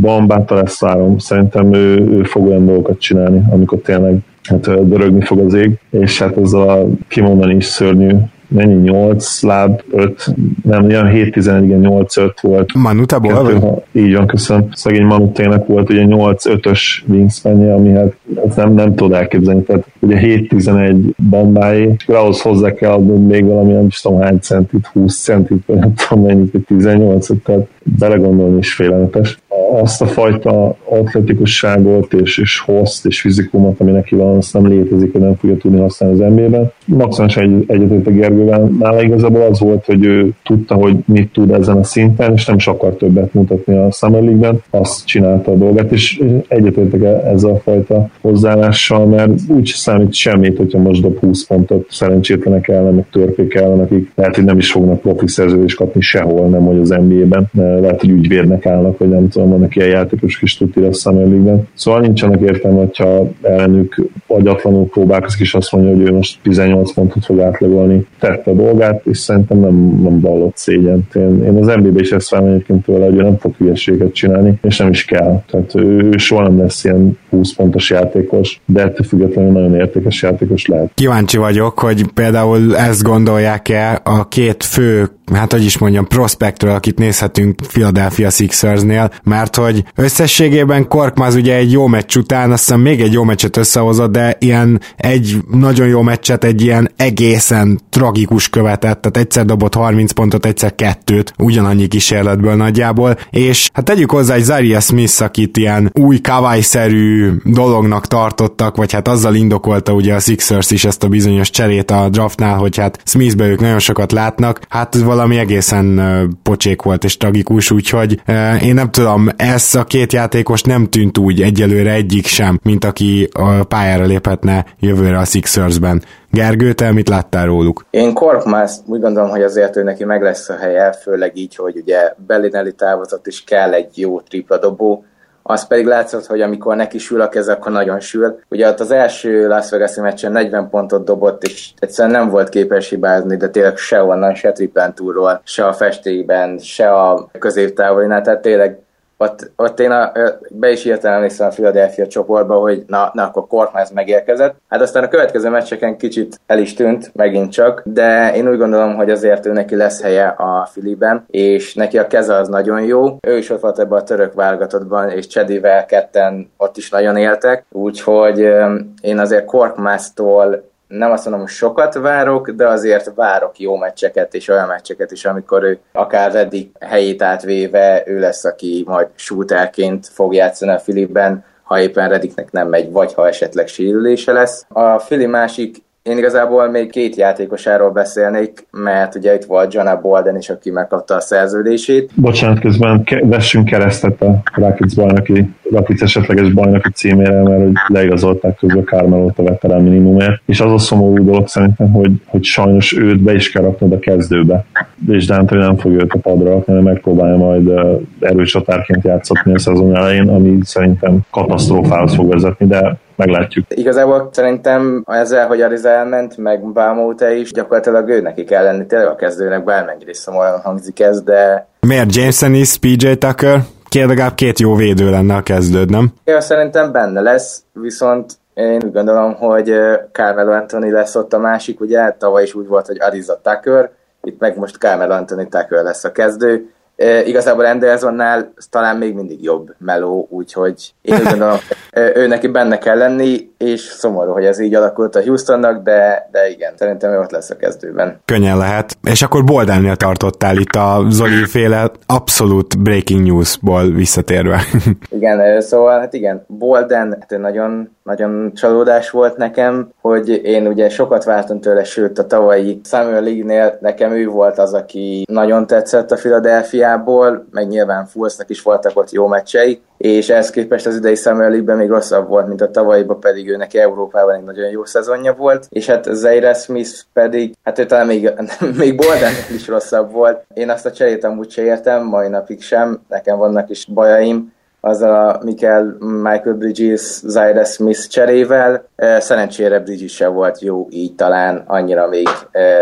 Bambát lesz várom, szerintem ő, ő fog olyan dolgokat csinálni, amikor tényleg hát dörögni fog az ég, és hát ez a kimondani is szörnyű mennyi 8 láb, 5, nem, olyan 7-11, igen, 8-5 volt. Manutából? Kettő, így van, köszönöm. Szegény Manutének volt ugye 8-5-ös wingspanje, ami hát nem, nem tudod elképzelni. Tehát ugye 7-11 bambái, és ahhoz hozzá kell adni még valami, nem is tudom hány centit, 20 centit, vagy nem tudom mennyit, 18 tehát belegondolni is félelmetes. Azt a fajta atletikusságot és, és host és fizikumot, ami neki van, azt nem létezik, hogy nem fogja tudni használni az NBA-ben. Maximális egy, egyetért a Gergővel. Nála igazából az volt, hogy ő tudta, hogy mit tud ezen a szinten, és nem is akar többet mutatni a Summer League-ben. Azt csinálta a dolgát, és egyetértek e- ezzel a fajta hozzáállással, mert úgy számít semmit, hogyha most dob 20 pontot szerencsétlenek ellen, meg törpék ellen, akik lehet, hogy nem is fognak profi szerződést kapni sehol, nem hogy az NBA-ben lehet, hogy ügyvédnek állnak, vagy nem tudom, vannak ilyen játékosok is tudni Summer League-ben. Szóval nincsenek értelme, hogyha ellenük agyatlanul próbálkozik, és azt mondja, hogy ő most 18 pontot fog átlagolni. Tette a dolgát, és szerintem nem, nem vallott szégyen. Én, én az NBA-ben is ezt várom egyébként tőle, hogy ő nem fog hülyeséget csinálni, és nem is kell. Tehát ő, ő soha nem lesz ilyen 20 pontos játékos, de ettől függetlenül nagyon értékes játékos lehet. Kíváncsi vagyok, hogy például ezt gondolják-e a két fő hát hogy is mondjam, prospektről, akit nézhetünk Philadelphia Sixersnél, mert hogy összességében Korkmaz ugye egy jó meccs után, azt hiszem még egy jó meccset összehozott, de ilyen egy nagyon jó meccset egy ilyen egészen tragikus követett, tehát egyszer dobott 30 pontot, egyszer kettőt, ugyanannyi kísérletből nagyjából, és hát tegyük hozzá egy Zaria Smith, akit ilyen új kavályszerű dolognak tartottak, vagy hát azzal indokolta ugye a Sixers is ezt a bizonyos cserét a draftnál, hogy hát Smithbe ők nagyon sokat látnak, hát valami egészen pocsék volt és tragikus, úgyhogy én nem tudom, ez a két játékos nem tűnt úgy egyelőre egyik sem, mint aki a pályára léphetne jövőre a Sixersben. Gergő, te mit láttál róluk? Én Korkmaz úgy gondolom, hogy azért ő neki meg lesz a helye, főleg így, hogy ugye Bellinelli távozott is kell egy jó tripla dobó, az pedig látszott, hogy amikor neki sül a keze, akkor nagyon sül. Ugye ott az első Las vegas meccsen 40 pontot dobott, és egyszerűen nem volt képes hibázni, de tényleg se onnan, se triplentúról, se a festékben, se a középtávolinál, tehát tényleg ott, ott én a, be is írtam emlékszem a Philadelphia csoportba, hogy na, na akkor Korkmaz megérkezett. Hát aztán a következő meccseken kicsit el is tűnt, megint csak, de én úgy gondolom, hogy azért ő neki lesz helye a Filiben, és neki a keze az nagyon jó. Ő is ott volt ebben a török válogatottban, és Csedivel ketten ott is nagyon éltek, úgyhogy én azért Korkmáztól nem azt mondom, hogy sokat várok, de azért várok jó meccseket és olyan meccseket is, amikor ő akár eddig helyét átvéve ő lesz, aki majd shooterként fog játszani a Filipben, ha éppen Rediknek nem megy, vagy ha esetleg sérülése lesz. A Fili másik én igazából még két játékosáról beszélnék, mert ugye itt volt John Bolden is, aki megkapta a szerződését. Bocsánat, közben ke- vessünk keresztet a Rakic bajnoki, Rakic esetleges bajnoki címére, mert hogy leigazolták közben Carmelo-t a veterán minimumért. És az a szomorú dolog szerintem, hogy, hogy sajnos őt be is kell raknod a kezdőbe. És Dante nem fog őt a padra rakni, hanem megpróbálja majd erős csatárként játszatni a szezon elején, ami szerintem katasztrófához fog vezetni, de meglátjuk. Igazából szerintem ezzel, hogy Ariza elment, meg Bámóta is, gyakorlatilag ő neki kell lenni tényleg a kezdőnek, bármennyire is szomorúan hangzik ez, de... Miért James Ennis, PJ Tucker? Két, legalább két jó védő lenne a kezdőd, nem? Én szerintem benne lesz, viszont én úgy gondolom, hogy Carmelo Anthony lesz ott a másik, ugye tavaly is úgy volt, hogy Ariza Tucker, itt meg most Carmelo Anthony Tucker lesz a kezdő, E, igazából Andersonnál talán még mindig jobb meló, úgyhogy én úgy gondolom, ő neki benne kell lenni. és szomorú, hogy ez így alakult a Houstonnak, de, de igen, szerintem ő ott lesz a kezdőben. Könnyen lehet. És akkor Boldennél tartottál itt a Zoli féle abszolút breaking newsból visszatérve. igen, szóval hát igen, Bolden hát nagyon, nagyon csalódás volt nekem, hogy én ugye sokat vártam tőle, sőt a tavalyi Samuel League-nél nekem ő volt az, aki nagyon tetszett a Philadelphiából, meg nyilván Fulsznak is voltak ott jó meccsei, és ehhez képest az idei Samuel League-ben még rosszabb volt, mint a tavalyiban, pedig ő neki Európában egy nagyon jó szezonja volt, és hát Zaire Smith pedig, hát ő talán még, még Bolden is rosszabb volt. Én azt a cserét amúgy se értem, mai napig sem, nekem vannak is bajaim, az a Michael, Michael Bridges, Zaire Smith cserével. Szerencsére Bridges se volt jó, így talán annyira még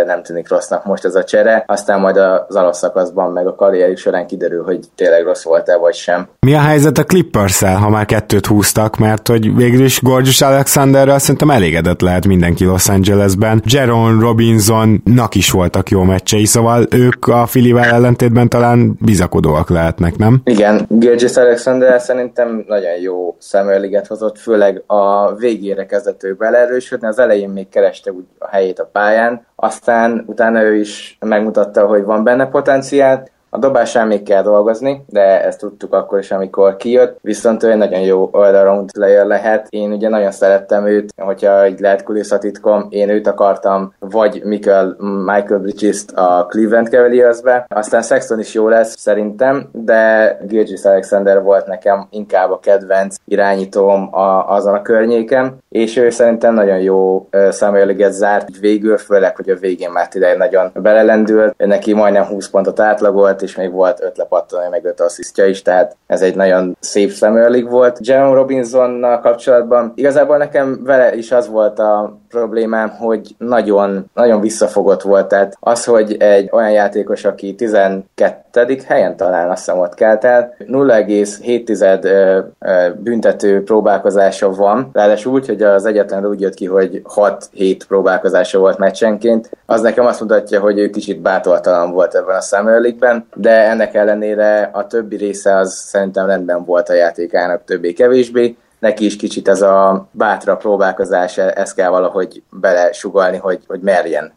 nem tűnik rossznak most ez a csere. Aztán majd az alapszakaszban meg a karrierjük során kiderül, hogy tényleg rossz volt-e vagy sem. Mi a helyzet a clippers ha már kettőt húztak, mert hogy végül is Gorgeous Alexanderrel szerintem elégedett lehet mindenki Los Angelesben. Jaron Robinsonnak is voltak jó meccsei, szóval ők a Filivel ellentétben talán bizakodóak lehetnek, nem? Igen, Gorgeous Alexander de szerintem nagyon jó szemőliget hozott, főleg a végére kezdett ő beleerősödni, az elején még kereste úgy a helyét a pályán, aztán utána ő is megmutatta, hogy van benne potenciál, a dobásán még kell dolgozni, de ezt tudtuk akkor is, amikor kijött, viszont ő egy nagyon jó all-around player lehet. Én ugye nagyon szerettem őt, hogyha így lehet kulisszatitkom, én őt akartam, vagy Michael, Michael bridges a Cleveland Cavaliersbe. Aztán Sexton is jó lesz szerintem, de Gilgis Alexander volt nekem inkább a kedvenc irányítóm a, azon a környéken, és ő szerintem nagyon jó Samuel zárt végül, főleg, hogy a végén már ide nagyon belelendült, neki majdnem 20 pontot átlagolt, és még volt öt lepattanója, meg öt asszisztja is, tehát ez egy nagyon szép szemőlig volt. Jerome Robinsonnal kapcsolatban igazából nekem vele is az volt a problémám, hogy nagyon, nagyon visszafogott volt. Tehát az, hogy egy olyan játékos, aki 12. helyen talán azt hiszem ott kelt el, 0,7 büntető próbálkozása van, ráadásul úgy, hogy az egyetlen úgy jött ki, hogy 6-7 próbálkozása volt meccsenként, az nekem azt mutatja, hogy ő kicsit bátortalan volt ebben a Summer League-ben, de ennek ellenére a többi része az szerintem rendben volt a játékának többé-kevésbé, neki is kicsit ez a bátra próbálkozás, ezt kell valahogy belesugalni, hogy, hogy merjen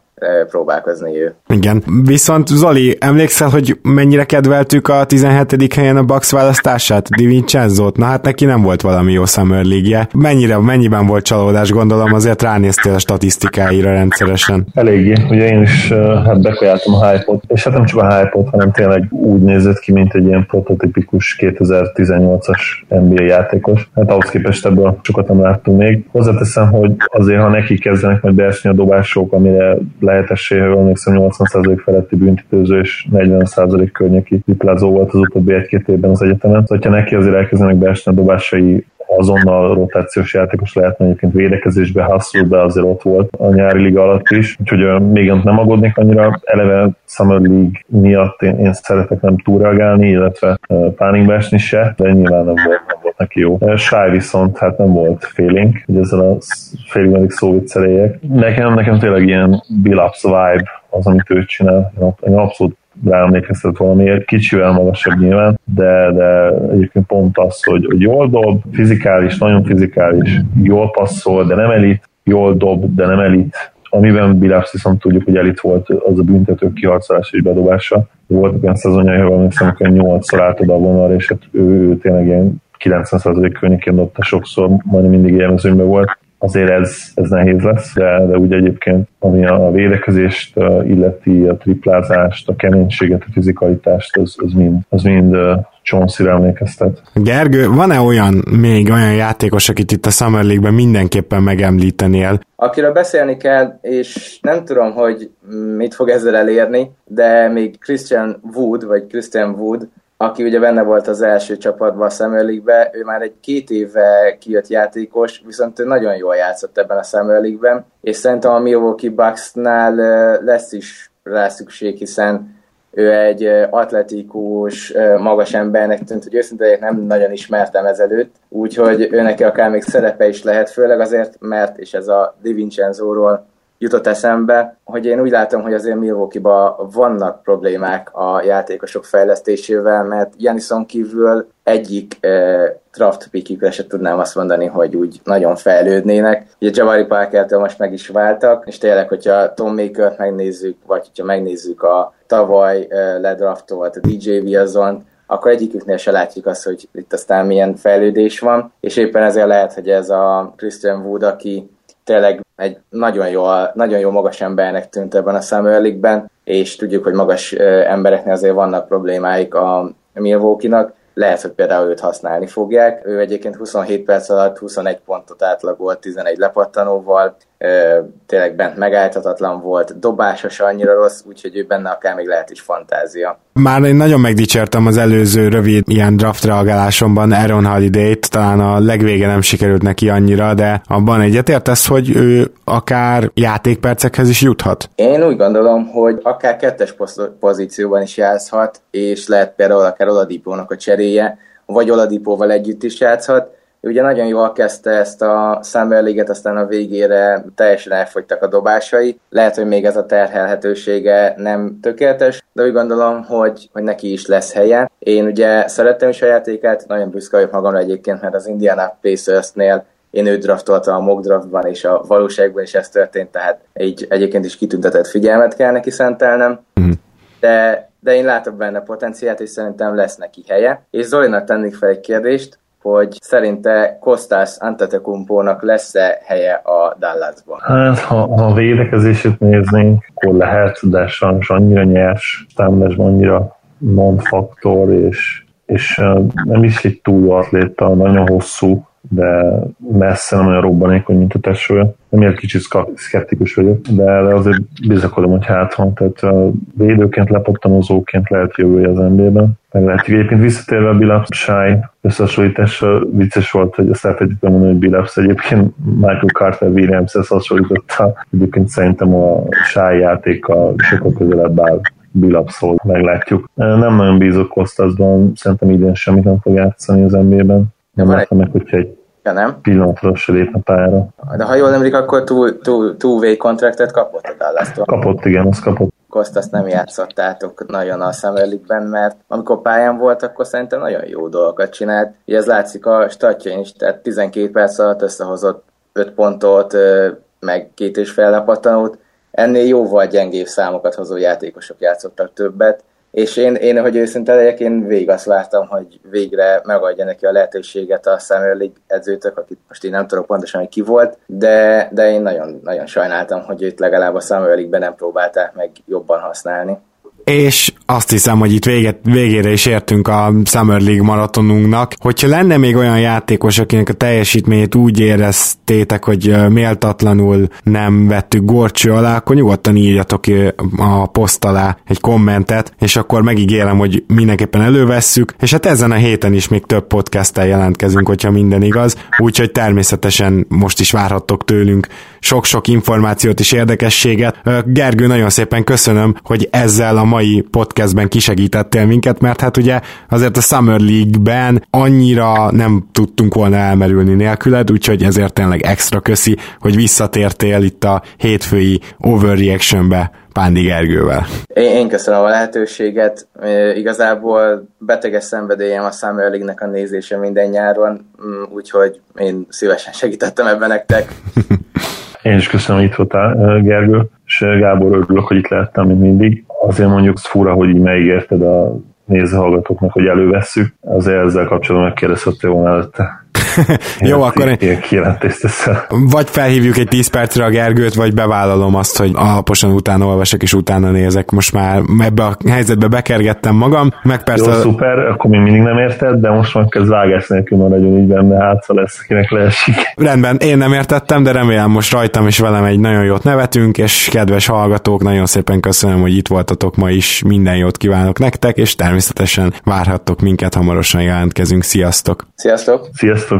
próbálkozni ő. Igen, viszont Zoli, emlékszel, hogy mennyire kedveltük a 17. helyen a Bucks választását? Di Vincenzo-t? Na hát neki nem volt valami jó Summer league Mennyire, mennyiben volt csalódás, gondolom azért ránéztél a statisztikáira rendszeresen. Eléggé, ugye én is hát bekajáltam a hype és hát nem csak a hype hanem tényleg úgy nézett ki, mint egy ilyen prototipikus 2018-as NBA játékos. Hát ahhoz képest ebből sokat nem láttunk még. Hozzáteszem, hogy azért, ha neki kezdenek majd beesni a dobások, amire lehet esélye, ha emlékszem 80% feletti büntetőző és 40% környéki triplázó volt az utóbbi egy-két évben az egyetemen. Szóval, ha neki azért elkezdenek beesni a dobásai, azonnal rotációs játékos lehetne egyébként védekezésbe, Hustle, de azért ott volt a nyári liga alatt is, úgyhogy még nem aggódnék annyira. Eleve Summer League miatt én, én szeretek nem túlreagálni, illetve pánikba esni se, de nyilván nem volt neki jó. Shy viszont hát nem volt félénk, hogy ezzel a félig meddig szó vicceléjek. Nekem, nekem tényleg ilyen Bill Ups vibe az, amit ő csinál. Én abszolút ráemlékeztet valamiért, kicsivel magasabb nyilván, de, de egyébként pont az, hogy, hogy jól dob, fizikális, nagyon fizikális, jól passzol, de nem elit, jól dob, de nem elit, amiben Billups viszont tudjuk, hogy elit volt az a büntető kiharcolás és bedobása. Volt olyan szezonjai, ahol emlékszem, hogy 8-szor állt oda a vonal, és hát ő, ő tényleg ilyen 90% környékén dobta sokszor, majdnem mindig élmezőnyben volt azért ez, ez nehéz lesz, de, de úgy egyébként, ami a védekezést illeti, a triplázást, a keménységet, a fizikalitást, az, az mind, az mind Chauncey-re emlékeztet. Gergő, van-e olyan, még olyan játékos, akit itt a Summer League-ben mindenképpen megemlítenél? Akiről beszélni kell, és nem tudom, hogy mit fog ezzel elérni, de még Christian Wood, vagy Christian Wood, aki ugye benne volt az első csapatban a Summer League-be, ő már egy két éve kijött játékos, viszont ő nagyon jól játszott ebben a Summer League-ben, és szerintem a Milwaukee Bucks-nál lesz is rá szükség, hiszen ő egy atletikus, magas embernek tűnt, hogy őszintén nem nagyon ismertem ezelőtt, úgyhogy ő akár még szerepe is lehet, főleg azért, mert, és ez a Di Vincenzo-ról jutott eszembe, hogy én úgy látom, hogy azért Milwaukee-ban vannak problémák a játékosok fejlesztésével, mert Janison kívül egyik eh, draft pickjükre se tudnám azt mondani, hogy úgy nagyon fejlődnének. Ugye Jabari parker most meg is váltak, és tényleg, hogyha Tom Maker-t megnézzük, vagy hogyha megnézzük a tavaly eh, ledraftolt DJ Viazont, akkor egyiküknél se látjuk azt, hogy itt aztán milyen fejlődés van, és éppen ezért lehet, hogy ez a Christian Wood, aki tényleg egy nagyon jó, nagyon jó magas embernek tűnt ebben a Summer League-ben, és tudjuk, hogy magas embereknél azért vannak problémáik a Milwaukee-nak, lehet, hogy például őt használni fogják. Ő egyébként 27 perc alatt 21 pontot átlagolt 11 lepattanóval, tényleg bent megállhatatlan volt, dobásos annyira rossz, úgyhogy ő benne akár még lehet is fantázia. Már én nagyon megdicsértem az előző rövid ilyen draft reagálásomban Aaron Holiday-t, talán a legvége nem sikerült neki annyira, de abban egyetértesz, hogy ő akár játékpercekhez is juthat? Én úgy gondolom, hogy akár kettes pozícióban is játszhat, és lehet például akár Oladipónak a cseréje, vagy Oladipóval együtt is játszhat, ugye nagyon jól kezdte ezt a Summer League-et, aztán a végére teljesen elfogytak a dobásai. Lehet, hogy még ez a terhelhetősége nem tökéletes, de úgy gondolom, hogy, hogy neki is lesz helye. Én ugye szerettem is a játékát, nagyon büszke vagyok magamra egyébként, mert az Indiana Pacers-nél én őt draftoltam a mock draftban, és a valóságban is ez történt, tehát így egyébként is kitüntetett figyelmet kell neki szentelnem. Mm. De, de én látok benne potenciát, és szerintem lesz neki helye. És Zolinak tennék fel egy kérdést, hogy szerinte Kostas Antetokounmpónak lesz-e helye a Dallasban? Hát, ha, ha a védekezését néznénk, akkor lehet, de sajnos annyira nyers, támadásban annyira non-faktor, és, és nem is egy túl atléta, nagyon hosszú, de messze nem olyan robbanékony, mint a tesója. Emiatt kicsit szkeptikus vagyok, de azért bizakodom, hogy hát van. Tehát védőként, lepottanozóként lehet jövője az NBA-ben. Meg lehet, hogy egyébként visszatérve a Billups Shy összehasonlításra vicces volt, hogy azt elfelejtettem mondani, hogy Billups egyébként Michael Carter Williams-hez hasonlította. Egyébként szerintem a Shy játéka sokkal közelebb áll Billupszól meglátjuk. Nem nagyon bízok Kostasban, szerintem idén semmit nem fog játszani az NBA-ben. Nem látom meg, hogyha egy ja, nem? pillanatra se lépne pályára. De ha jól emlék, akkor two, two, two-way kontraktet kapott a dallas. Kapott, igen, azt kapott. Kostas nem játszottátok nagyon a Summer League-ben, mert amikor pályán volt, akkor szerintem nagyon jó dolgokat csinált. Ugye ez látszik a statjain is, tehát 12 perc alatt összehozott 5 pontot, meg két és fél lepattanót. Ennél jóval gyengébb számokat hozó játékosok játszottak többet, és én, én, hogy őszinte legyek, én végig azt vártam, hogy végre megadja neki a lehetőséget a Summer League edzőtök, akit most én nem tudok pontosan, hogy ki volt, de, de én nagyon, nagyon sajnáltam, hogy őt legalább a Summer League-ben nem próbálták meg jobban használni és azt hiszem, hogy itt véget, végére is értünk a Summer League maratonunknak. Hogyha lenne még olyan játékos, akinek a teljesítményét úgy éreztétek, hogy méltatlanul nem vettük gorcső alá, akkor nyugodtan írjatok a poszt alá egy kommentet, és akkor megígérem, hogy mindenképpen elővesszük, és hát ezen a héten is még több podcasttel jelentkezünk, hogyha minden igaz, úgyhogy természetesen most is várhattok tőlünk sok-sok információt és érdekességet. Gergő, nagyon szépen köszönöm, hogy ezzel a mai podcastben kisegítettél minket, mert hát ugye azért a Summer League-ben annyira nem tudtunk volna elmerülni nélküled, úgyhogy ezért tényleg extra köszi, hogy visszatértél itt a hétfői Overreaction-be Pándi Gergővel. Én, én köszönöm a lehetőséget. Igazából beteges szenvedélyem a Summer League-nek a nézése minden nyáron, mm, úgyhogy én szívesen segítettem ebben nektek. Én is köszönöm, hogy itt voltál, Gergő, és Gábor, örülök, hogy itt lehettem, mint mindig. Azért mondjuk fura, hogy így megígérted a nézőhallgatóknak, hogy elővesszük. Azért ezzel kapcsolatban megkérdezhettél volna előtte. Jó, akkor én... teszel. Vagy felhívjuk egy 10 percre a Gergőt, vagy bevállalom azt, hogy alaposan utána olvasok és utána nézek. Most már ebbe a helyzetbe bekergettem magam, meg persze... Jó, szuper, akkor még mindig nem érted, de most már kezd vágás nélkül maradjon így benne, hát lesz, akinek leesik. Rendben, én nem értettem, de remélem most rajtam és velem egy nagyon jót nevetünk, és kedves hallgatók, nagyon szépen köszönöm, hogy itt voltatok ma is, minden jót kívánok nektek, és természetesen várhattok minket, hamarosan jelentkezünk. Sziasztok! Sziasztok! Sziasztok!